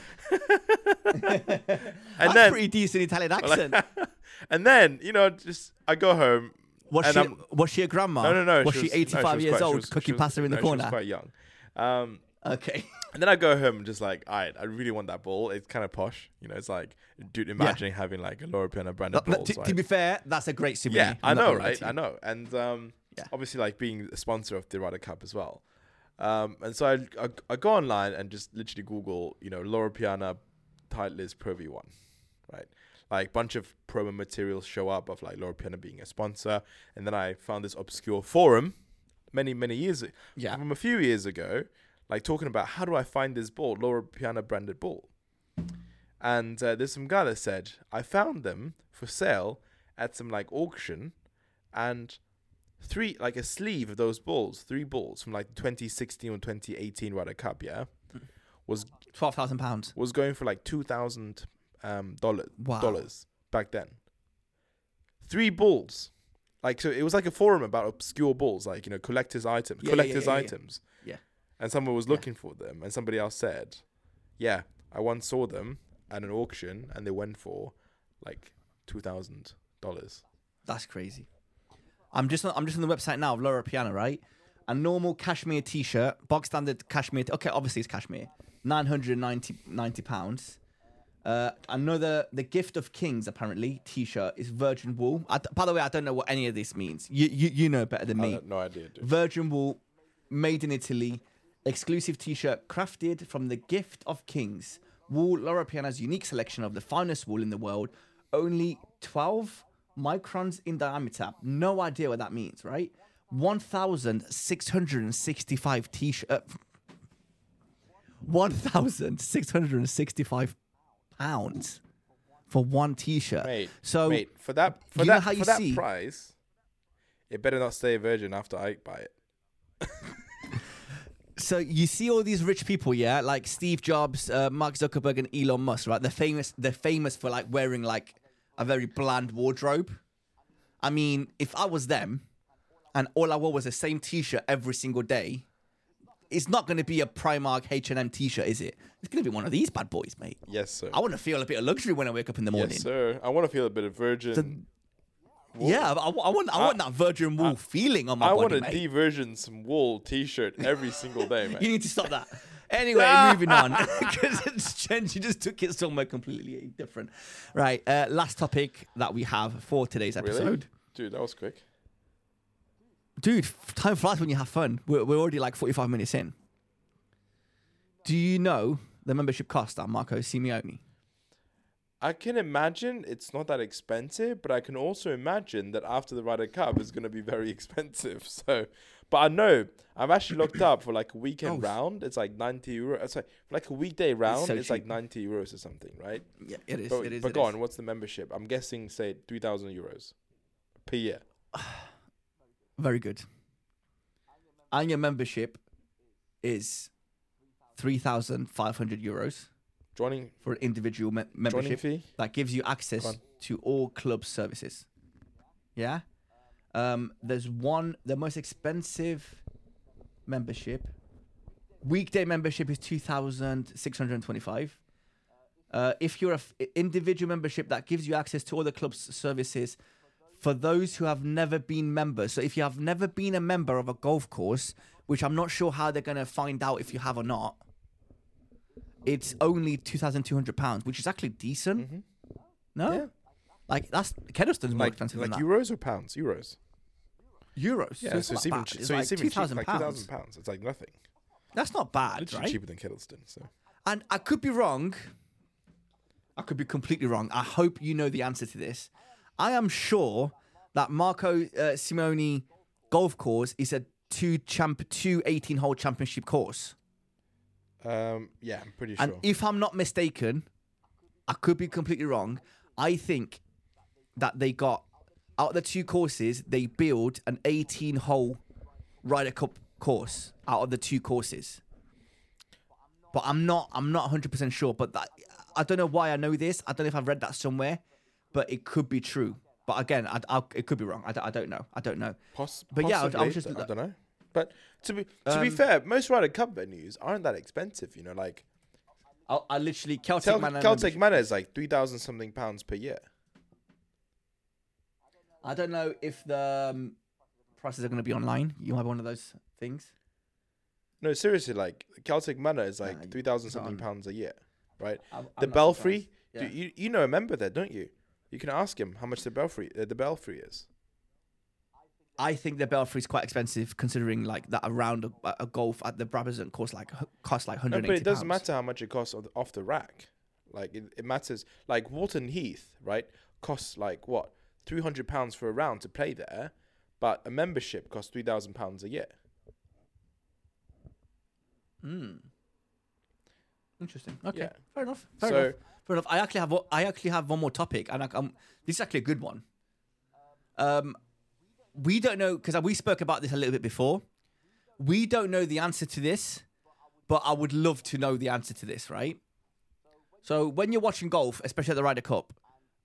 That's then pretty decent Italian accent. and then you know, just I go home. was and she I'm- was she a grandma? No, no, no. Was she, no, 85 was years quite- old, was- she cooking pasta in the no, She was corner? quite young. Um, Okay. and then I go home and just like, all right, I really want that ball. It's kind of posh, you know. It's like, dude, imagining having like a Loro Piana branded No, balls. to, to be fair, that's a great souvenir. yeah, I know, right? I know, and um, Yeah. obviously like being a sponsor of the Ryder Cup as well. Um, and so I, I I go online and just literally Google, you know, Loro Piana Titleist Pro V1, right? Like bunch of promo materials show up of like Loro Piana being a sponsor, and then I found this obscure forum many many years Yeah. from a few years ago, like talking about how do I find this ball, Loro Piana branded ball. And uh, there's some guy that said I found them for sale at some like auction, and three like a sleeve of those balls, three balls from like 2016 or 2018 Ryder Cup, yeah, was Twelve thousand pounds. was going for like two thousand um dollar Wow. dollars back then. Three balls. Like so it was like a forum about obscure balls, like, you know, collector's items. Yeah, collector's yeah, yeah, items. Yeah. And someone was looking for them and somebody else said, Yeah, I once saw them at an auction and they went for like two thousand dollars. That's crazy. I'm just on, I'm just on the website now of Loro Piana, right? A normal cashmere T-shirt, box standard cashmere. T- okay, obviously it's cashmere. Nine hundred ninety pounds. Uh, another, the gift of kings apparently T-shirt is virgin wool. I, by the way, I don't know what any of this means. You you, you know better than me. no idea, dude. Virgin wool, made in Italy, exclusive T-shirt crafted from the gift of kings. Wool Loro Piana's unique selection of the finest wool in the world, only 12 microns in diameter. No idea what that means, right? 1,665 T-shirt. 1,665 pounds for one T-shirt. Mate, so mate, for that for you that how for that see- price, it better not stay a virgin after I buy it. so you see all these rich people, yeah, like Steve Jobs, uh, Mark Zuckerberg, and Elon Musk, right? They're famous. They're famous for like wearing like a very bland wardrobe. I mean, if I was them, and all I wore was the same T-shirt every single day, it's not going to be a Primark H and M T-shirt, is it? It's going to be one of these bad boys, mate. Yes, sir. I want to feel a bit of luxury when I wake up in the morning. Yes, sir. I want to feel a bit of virgin. Yeah, I, I want, I want that virgin wool feeling on my I body, want to mate. de-virgin some wool T-shirt every single day, man. You need to stop that. Anyway, moving on because it's changed. You just took it somewhere completely different. Right. Uh, last topic that we have for today's really, episode, dude, that was quick. dude. Time flies when you have fun. We're, we're already like forty-five minutes in. Do you know the membership cost at Marco Simone? I can imagine it's not that expensive, but I can also imagine that after the Ryder Cup is going to be very expensive. So, but I know I've actually looked up for like a weekend Oh. round. It's like ninety euro. Sorry, like a weekday round, so it's like ninety euros or something, right? Yeah, it is. But, it is. but it go is. on, what's the membership? I'm guessing, say three thousand euros per year. Very good. And your membership is three thousand five hundred euros Joining for an individual me- membership. fee. that gives you access to all club services. Yeah. Um, there's one, the most expensive membership. Weekday membership is two thousand six hundred twenty-five. Uh, if you're a f- individual membership, that gives you access to all the club's services for those who have never been members. So if you have never been a member of a golf course, which I'm not sure how they're gonna find out if you have or not, it's only two thousand two hundred pounds, which is actually decent. No, Mm-hmm. Yeah. like that's Kettleston's more Like, expensive like than that. euros or pounds? Euros. Euros. Yeah, so, not it's even che- It's so like it's even cheap, like two thousand pounds. It's like nothing. That's not bad, Literally right? cheaper than Kettleston. So And I could be wrong. I could be completely wrong. I hope you know the answer to this. I am sure that Marco uh, Simone golf course is a two champ two 18 hole championship course. Um, yeah, I'm pretty sure. And if I'm not mistaken, I could be completely wrong. I think that they got out of the two courses, they build an 18 hole Ryder Cup course out of the two courses. But I'm not I'm not 100% sure, but that, I don't know why I know this. I don't know if I've read that somewhere, but it could be true. But again, I, I, it could be wrong. I, don't- I don't know. I don't know. Poss- But yeah, I was- I was possibly, just- I don't know. But to be to be Um, fair, most Ryder Cup venues aren't that expensive. You know, like I, I literally Celtic Tel- Man. Celtic Manor is like three thousand something pounds per year. I don't know if the um, prices are going to be online. You have one of those things. No, seriously, like Celtic Manor is like Nah, three thousand something pounds a year, right? I'm- the I'm Belfry, surprised. do you you know a member there, don't you? You can ask him how much the Belfry uh, the Belfry is. I think the Belfry is quite expensive considering like that a round of a golf at the Brabazon costs like costs like No, but it doesn't pounds. matter how much it costs off the, off the rack. Like it, it matters. Like Walton Heath, right? Costs like what three hundred pounds for a round to play there, but a membership costs three thousand pounds a year. Hmm. Interesting. Okay. Yeah. Fair enough. Fair So- enough. Fair enough. I actually have I actually have one more topic, and I, um, this is actually a good one. Um, we don't know because we spoke about this a little bit before. We don't know the answer to this, but I would love to know the answer to this. Right. So when you're watching golf, especially at the Ryder Cup,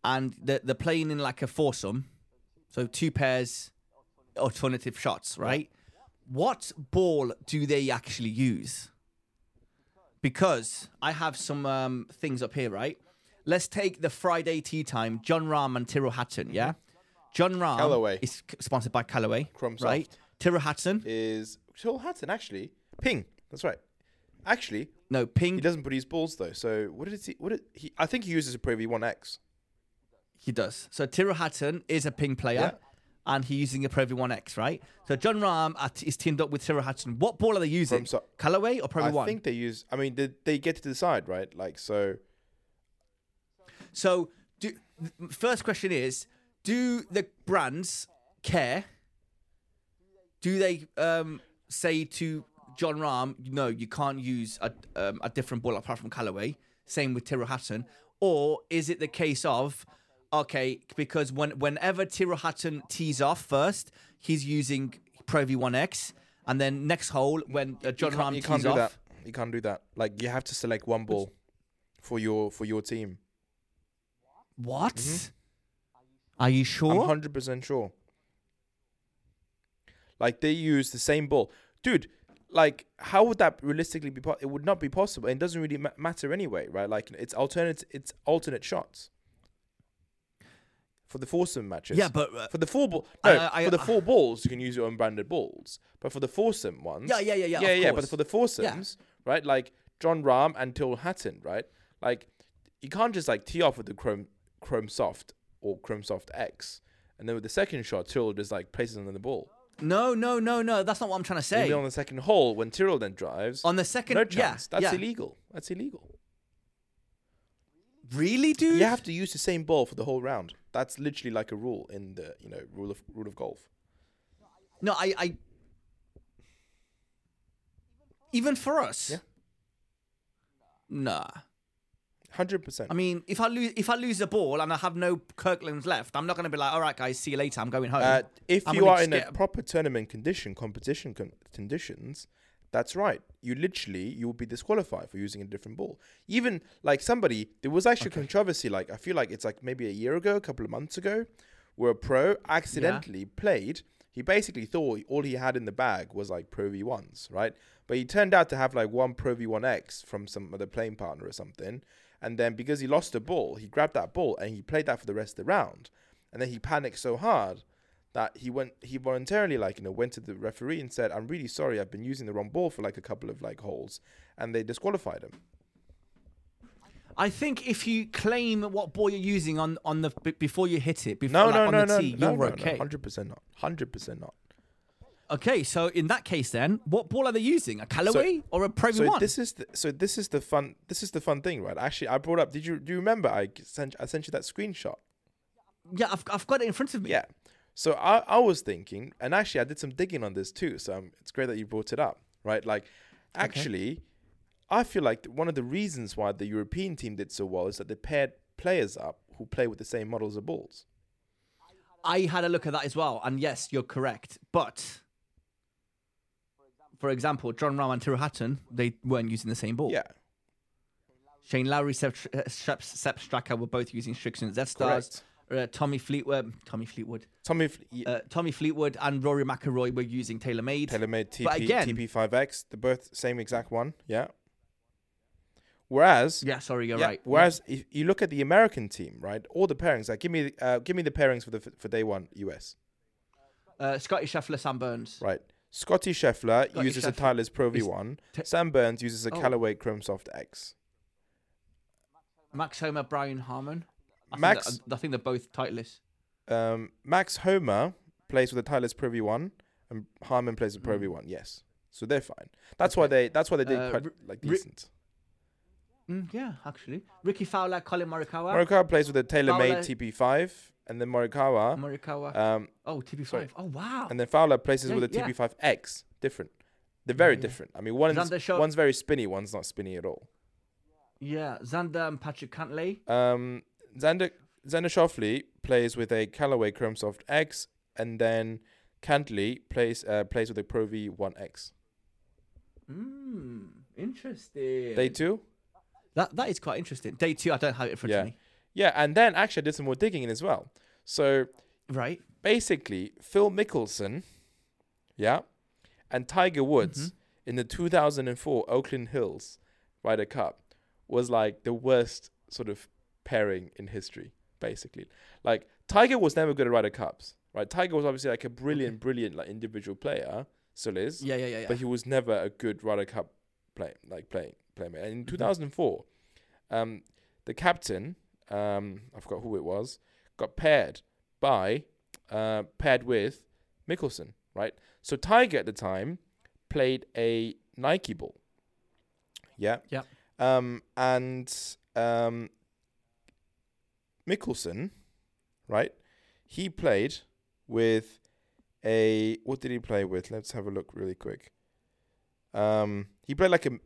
and they're, they're playing in like a foursome, so two pairs, alternative shots, right? What ball do they actually use? because I have some um, things up here, right? Let's take the Friday tea time, Jon Rahm and Tyrrell Hatton, yeah? Jon Rahm Callaway. is c- sponsored by Callaway, right? Tyrrell Hatton, Is Phil Hatton actually Ping? That's right. Actually, No, Ping. he doesn't put his balls though. So what did he? What did he? I think he uses a Pro V1 X. He does. So Tyrrell Hatton is a ping player. And he's using a Pro V1X, right? So Jon Rahm at, is teamed up with Tyrrell Hatton. What ball are they using? From so- Callaway or Pro I V1? I think they use. I mean, they, they get to decide, right? Like so. So, do, first question is: Do the brands care? Do they um, say to Jon Rahm, "No, you can't use a, um, a different ball apart from Callaway"? Same with Tyrrell Hatton, or is it the case of okay, because when whenever Tyrrell Hatton tees off first, he's using Pro V1X, and then next hole when uh, Jon Rahm tees can't do off. that. You can't do that. Like you have to select one ball for your for your team. What? Are you sure? I'm hundred percent sure. Like they use the same ball, dude. Like how would that realistically be? Po- it would not be possible. It doesn't really ma- matter anyway, right? Like it's alternate. It's alternate shots for the foursome matches. yeah, but uh, For the four ball, no, I- I- for the four balls, you can use your own branded balls. But for the foursome ones, yeah, yeah, yeah, yeah. yeah, yeah. But for the foursomes, right? Like Jon Rahm and Tyrrell Hatton, right? Like you can't just like tee off with the Chrome Chrome Soft or Chrome Soft X, and then with the second shot, Tyrrell just like places on the ball. No, no, no, no. That's not what I'm trying to say. Maybe on the second hole when Tyrrell then drives, On the second, no yeah, chance. That's yeah. illegal. That's illegal. Really, dude? You have to use the same ball for the whole round. That's literally like a rule in the you know rule of rule of golf. No, I, I. Even for us. Yeah. Nah. Hundred percent. I mean, if I lose, if I lose the ball and I have no Kirklands left, I'm not going to be like, all right, guys, see you later. I'm going home. Uh, if I'm you are in a proper tournament condition, competition con- conditions, that's right. You literally you will be disqualified for using a different ball. Even like somebody, there was actually controversy. Like I feel like it's like maybe a year ago, a couple of months ago, where a pro accidentally played. He basically thought all he had in the bag was like Pro V ones, right? But he turned out to have like one Pro V one X from some other playing partner or something. And then because he lost the ball, he grabbed that ball and he played that for the rest of the round. And then he panicked so hard that he went he voluntarily like you know went to the referee and said i'm really sorry i've been using the wrong ball for like a couple of like holes and they disqualified him I think if you claim what ball you're using on on the b- before you hit it, before no like, no on no the no tee, no, you're no, okay. no 100% not 100% not Okay, so in that case, then, what ball are they using? A Callaway or a Pro so V1? this is the, so this is the fun this is the fun thing right actually i brought up did you do you remember i sent i sent you that screenshot yeah, I've, I've got it in front of me. yeah so i i was thinking and actually i did some digging on this too so um, it's great that you brought it up right like actually i feel like one of the reasons why the european team did so well is that they paired players up who play with the same models of balls I had a look at that as well, and yes, you're correct. But for example, Jon Rahm and Tyrrell Hatton, they weren't using the same ball. yeah Shane Lowry, Sepp, uh, Sepp, Sepp Straka were both using Srixon Z Stars. Uh, Tommy Fleetwood, Tommy Fleetwood, Tommy F- y- uh, Tommy Fleetwood, and Rory McIlroy were using TaylorMade. TaylorMade TP, but again- TP5X, they're both same exact one. Yeah. Whereas, yeah, sorry, you're yeah, right. whereas if you look at the American team, right, all the pairings, like give me, uh, give me the pairings for the for day one US, uh, Scotty Scheffler, Sam Burns. right? Scotty Scheffler Scotty uses a Scheffler Titleist Pro is V1. t- Sam Burns uses a Oh. Callaway Chrome Soft X. Max Homa, Brian Harman. I Max- think I think they're both Titleist. Um, Max Homa plays with a Titleist Pro V1, and Harman plays with Pro Mm. V1. Yes, so they're fine. That's why they. That's why they did Uh, quite like Ri- decent. Mm, yeah, actually. Rickie Fowler, Collin Morikawa. Morikawa plays with a TaylorMade Fowler- TP5, and then Morikawa, Morikawa. um, oh, TP5. sorry. Oh, wow. and then Fowler places Yeah, with a yeah. TP5X. Different. They're very Yeah. different. I mean, one's one's very spinny, one's not spinny at all. yeah, Xander and Patrick Cantlay. Um, Xander Xander Schauffele plays with a Callaway Chrome Soft X, and then Cantlay plays uh, plays with a Pro V1X. Mm, interesting. Day two. That that is quite interesting. Day two, I don't have it in front Yeah. of me. Yeah, and then actually I did some more digging in as well. So Right. basically, Phil Mickelson, yeah, and Tiger Woods Mm-hmm. in the 2004 Oakland Hills Ryder Cup was like the worst sort of pairing in history, basically. Like Tiger was never good at Ryder Cups, right? Tiger was obviously like a brilliant, brilliant like individual player, still is, Yeah, yeah, yeah, yeah. but he was never a good Ryder Cup play like playing playmate. And in 2004, um, the captain, um, I forgot who it was, got paired by uh, paired with Mickelson, right? So Tiger at the time played a Nike ball. Yeah. Yeah. Um, and um, Mickelson, right? He played with a what did he play with? Let's have a look really quick. Um, he played like a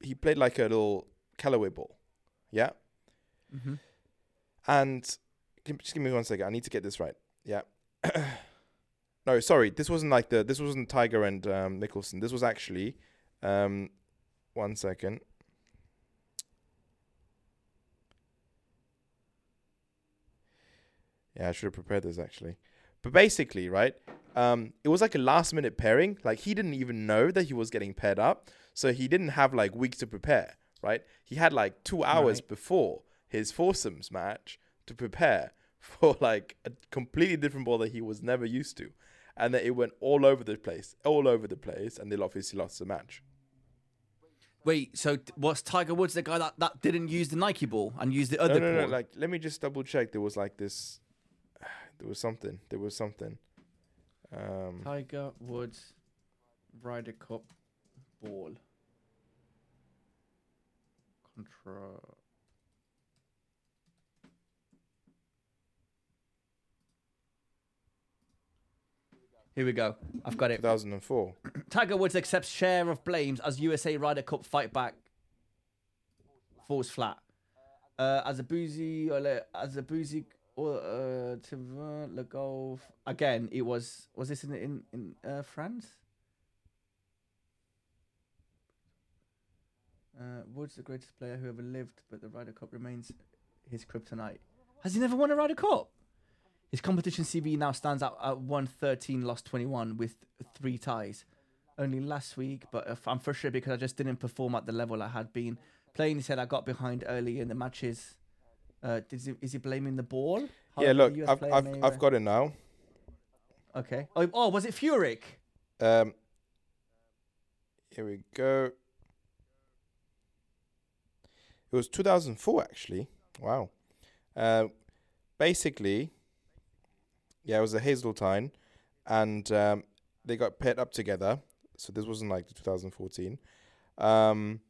he played like a little Callaway ball, yeah. Mm-hmm. And just give me one second. I need to get this right. Yeah. no, sorry. This wasn't like the. This wasn't Tiger and um, Mickelson. This was actually. Um, one second. Yeah, I should have prepared this actually. But basically, right? Um, it was like a last minute pairing. Like he didn't even know that he was getting paired up, so he didn't have like weeks to prepare. Right? He had like two hours Right. before his foursomes match to prepare for like a completely different ball that he was never used to, and that it went all over the place, all over the place, and they obviously lost the match. Wait, so t- was Tiger Woods the guy that, that didn't use the Nike ball and used the other no, no, no. Like, let me just double check. There was like this. There was something. There was something. Um, Tiger Woods Ryder Cup ball. Control. Here we go. I've got it. 2004. Tiger Woods accepts share of blames as USA Ryder Cup fight back falls flat. Uh, as a boozy, or as a boozy, or uh, to uh, Le Golf again. It was was this in in in uh, France? Uh, Woods, the greatest player who ever lived, but the Ryder Cup remains his kryptonite. Has he never won a Ryder Cup? His competition CV now stands out at 113, lost 21 with three ties. Only last week, but if I'm frustrated because I just didn't perform at the level I had been playing. He said I got behind early in the matches. Uh, is, he, is he blaming the ball? How yeah, look, I've I've I've got it now. Okay. Oh, oh, was it Furyk? Um, here we go. It was 2004, actually. Wow. Uh, basically, yeah, it was a Hazeltine, and um, they got paired up together. So this wasn't like the 2014. Um,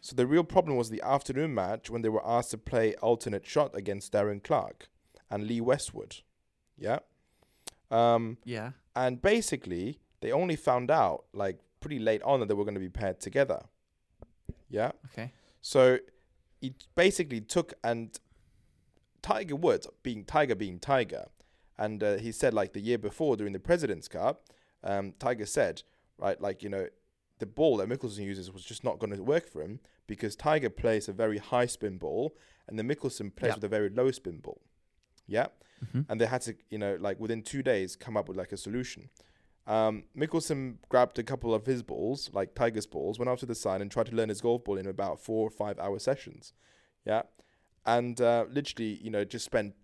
so the real problem was the afternoon match when they were asked to play alternate shot against Darren Clarke and Lee Westwood. Yeah. Um, Yeah. and basically, they only found out like pretty late on that they were going to be paired together. Yeah. Okay. So it basically took and Tiger Woods being Tiger being Tiger, and uh, he said like the year before during the President's Cup, um, Tiger said right like you know the ball that Mickelson uses was just not going to work for him because Tiger plays a very high spin ball and the Mickelson plays Yeah. with a very low spin ball. Yeah Mhm. and they had to, you know, like within two days, come up with like a solution. Um, Mickelson grabbed a couple of his balls, like Tiger's balls, went out to the side and tried to learn his golf ball in about four or five hour sessions. Yeah, and uh, literally, you know, just spent,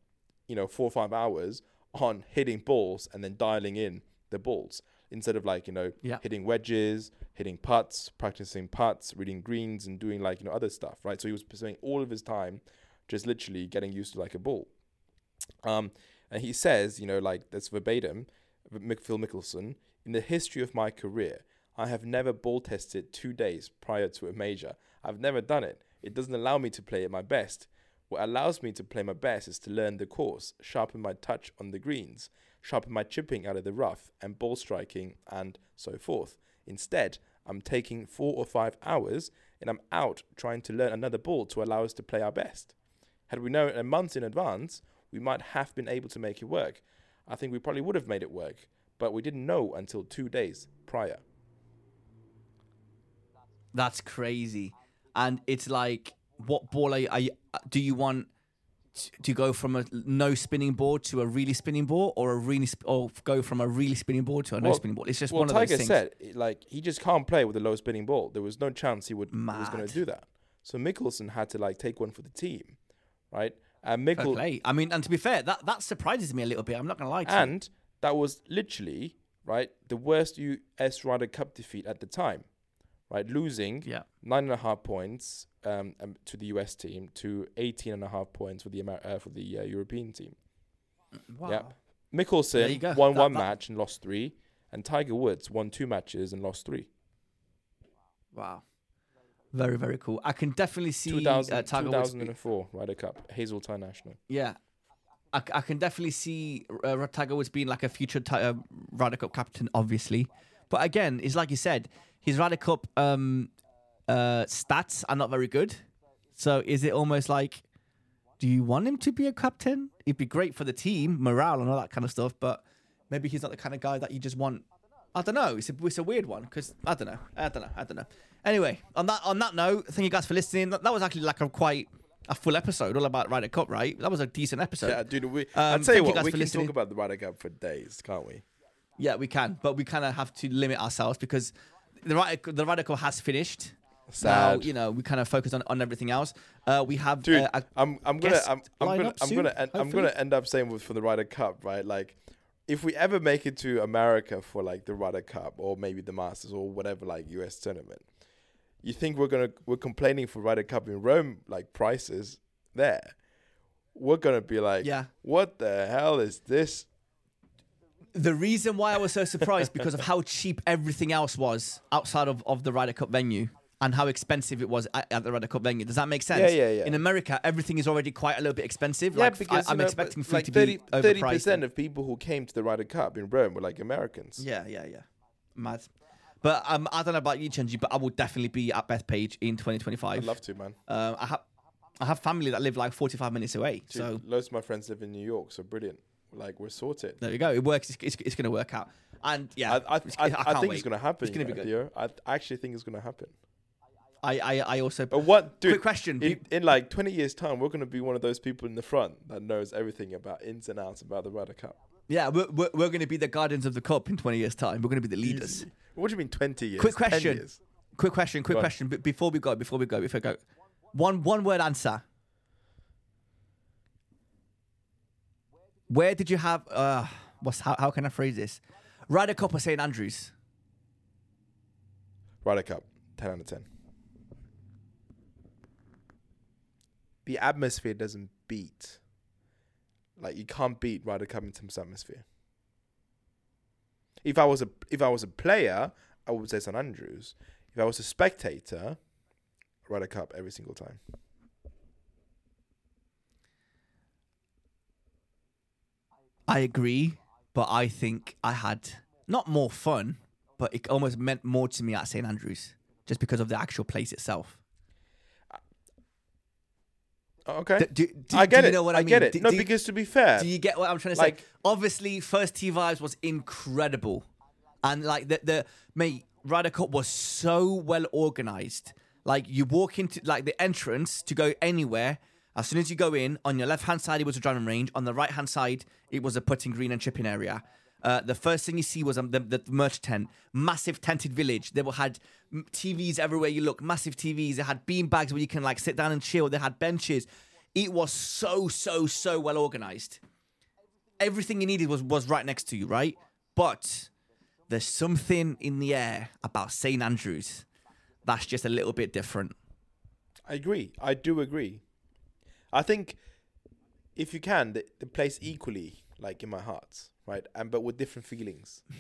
you know, four or five hours on hitting balls and then dialing in the balls instead of like you know Yeah. hitting wedges, hitting putts, practicing putts, reading greens, and doing like you know other stuff, right? So he was spending all of his time just literally getting used to like a ball. Um, and he says, you know, like that's verbatim, Phil Mickelson, in the history of my career, I have never ball tested two days prior to a major. I've never done it. It doesn't allow me to play at my best. What allows me to play my best is to learn the course, sharpen my touch on the greens, sharpen my chipping out of the rough, and ball striking, and so forth. Instead, I'm taking four or five hours and I'm out trying to learn another ball to allow us to play our best. Had we known a month in advance, we might have been able to make it work. I think we probably would have made it work, but we didn't know until two days prior. That's crazy. And it's like, what ball are you, are you do you want to go from a no spinning board to a really spinning ball or a really sp- or go from a really spinning board to a no spinning ball? It's just well, one of Tiger those things. said, like, he just can't play with a low spinning ball. There was no chance he would he was going to do that. So Mickelson had to like take one for the team, right? And Fair Mickel play. I mean, and to be fair, that that surprises me a little bit. I'm not gonna lie to you. and that was literally right the worst US Ryder Cup defeat at the time, right? Losing Yeah. nine and a half points um, um, to the US team to 18 and a half points for the Amer- uh, for the uh, European team. Wow. Yep. Mickelson won That- one that- match and lost three, and Tiger Woods won two matches and lost three. Wow. Very, very cool. I can definitely see 2000, uh, Tiger Woods. 2004 Ryder Cup, Hazeltine National. Yeah. I, I can definitely see uh, Tiger Woods being like a future ti- uh, Ryder Cup captain, obviously. But again, it's like you said, his Ryder Cup um, uh, stats are not very good. So is it almost like, do you want him to be a captain? It'd be great for the team, morale and all that kind of stuff. But maybe he's not the kind of guy that you just want. I don't know. It's a, it's a weird one because I don't know. I don't know. I don't know. Anyway, on that on that note, thank you guys for listening. That, that was actually like a quite a full episode all about Ryder Cup, right? That was a decent episode. yeah, dude. We, Um, I'll tell you you what, guys we can listening. talk about the Ryder Cup for days, can't we? Yeah, we can, but we kind of have to limit ourselves because the Ryder, the Ryder Cup has finished. Now, Sad. you know, we kind of focus on, on everything else. Uh, we have Dude, uh, I'm I'm gonna I'm, I'm gonna I'm soon, gonna end, I'm gonna end up saying with, for the Ryder Cup, right? Like, if we ever make it to America for like the Ryder Cup or maybe the Masters or whatever like US tournament, you think we're gonna we're complaining for Ryder Cup in Rome like prices there? We're gonna be like, Yeah. what the hell is this? the reason why I was so surprised because of how cheap everything else was outside of, of the Ryder Cup venue and how expensive it was at, at the Ryder Cup venue. Does that make sense? Yeah, yeah, yeah. In America, everything is already quite a little bit expensive. Yeah, like, because I, am expecting food like to 30 be overpriced. 30% of people who came to the Ryder Cup in Rome were like Americans. Yeah, yeah, yeah. Mad. But um, I don't know about you, Chenji, but I will definitely be at Bethpage in 2025. I'd love to, man. Um, I have I have family that live like 45 minutes away. Dude, So loads of my friends live in New York, so brilliant. Like we're sorted. there you go. It works. It's, it's, it's going to work out. And yeah, I, I, it's- I, I, think wait. it's gonna happen. It's going to be good. Theo. I actually think it's gonna happen. I, I, I also. But what, dude? Quick question. In, in like 20 years' time, we're gonna be one of those people in the front that knows everything about ins and outs about the Ryder Cup. Yeah, we're, we're, we're going to be the guardians of the cup in 20 years' time. We're going to be the leaders. What do you mean 20 years? Quick question. years? Quick question. Quick Go question. But before we go, before we go, before we go, one one word answer. Where did you have? Uh, what's how, how can I phrase this? Ryder Cup or St Andrews? Ryder Cup, 10 out of 10. The atmosphere doesn't beat. Like you can't beat Ryder Cup in terms of atmosphere. If I was a if I was a player, I would say St Andrews. If I was a spectator, Ryder Cup every single time. I agree, but I think I had not more fun, but it almost meant more to me at St Andrews just because of the actual place itself. Okay, Do, do, do- I get do it. you know what I, I mean? get it. No, because to be fair, Do you get what I'm trying to Like- say? Obviously, first T vibes was incredible, and like the the mate Ryder Cup was so well organized. Like you walk into like the entrance to go anywhere. As soon as you go in, on your left hand side it was a driving range. On the right hand side it was a putting green and chipping area. Uh, the first thing you see was um, the, the merch tent, massive tented village. They had TVs everywhere you look, massive TVs. They had bean bags where you can like sit down and chill. They had benches. It was so so so well organized everything you needed was was right next to you, right? But there's something in the air about St Andrews that's just a little bit different. I agree. I do agree. I think if you can, the, the place equally like in my heart, right? And but with different feelings.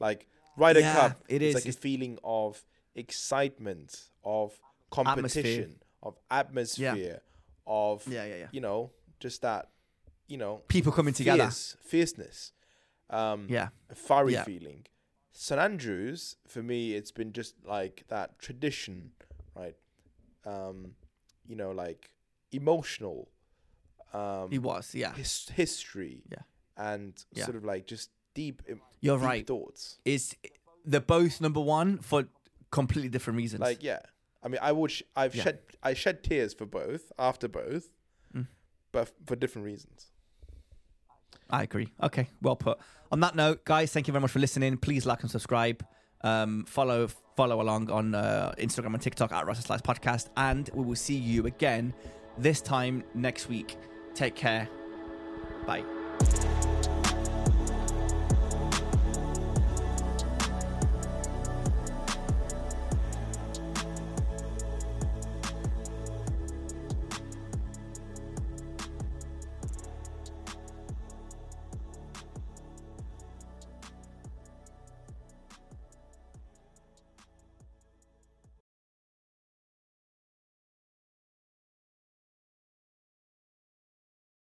Like Ryder Yeah, Cup, it's is. like a feeling of excitement, of competition, of atmosphere, of Yeah, yeah, yeah. you know, just that, you know, People coming together. fierceness, um, Yeah. a fiery Yeah. feeling. St Andrews, for me, it's been just like that tradition, right? Um, you know, like emotional, um, He was, yeah. his, history, Yeah. And Yeah. sort of like just deep, You're deep right. thoughts. Is they're both number one for completely different reasons. Like, yeah, I mean, I would, sh- I've Yeah. shed, I shed tears for both after both, Mm. but f- for different reasons. I agree. Okay, well put. On that note, guys, thank you very much for listening. Please like and subscribe. Um, follow follow along on uh, Instagram and TikTok at Rice and Slice Podcast, and we will see you again this time next week. Take care. Bye.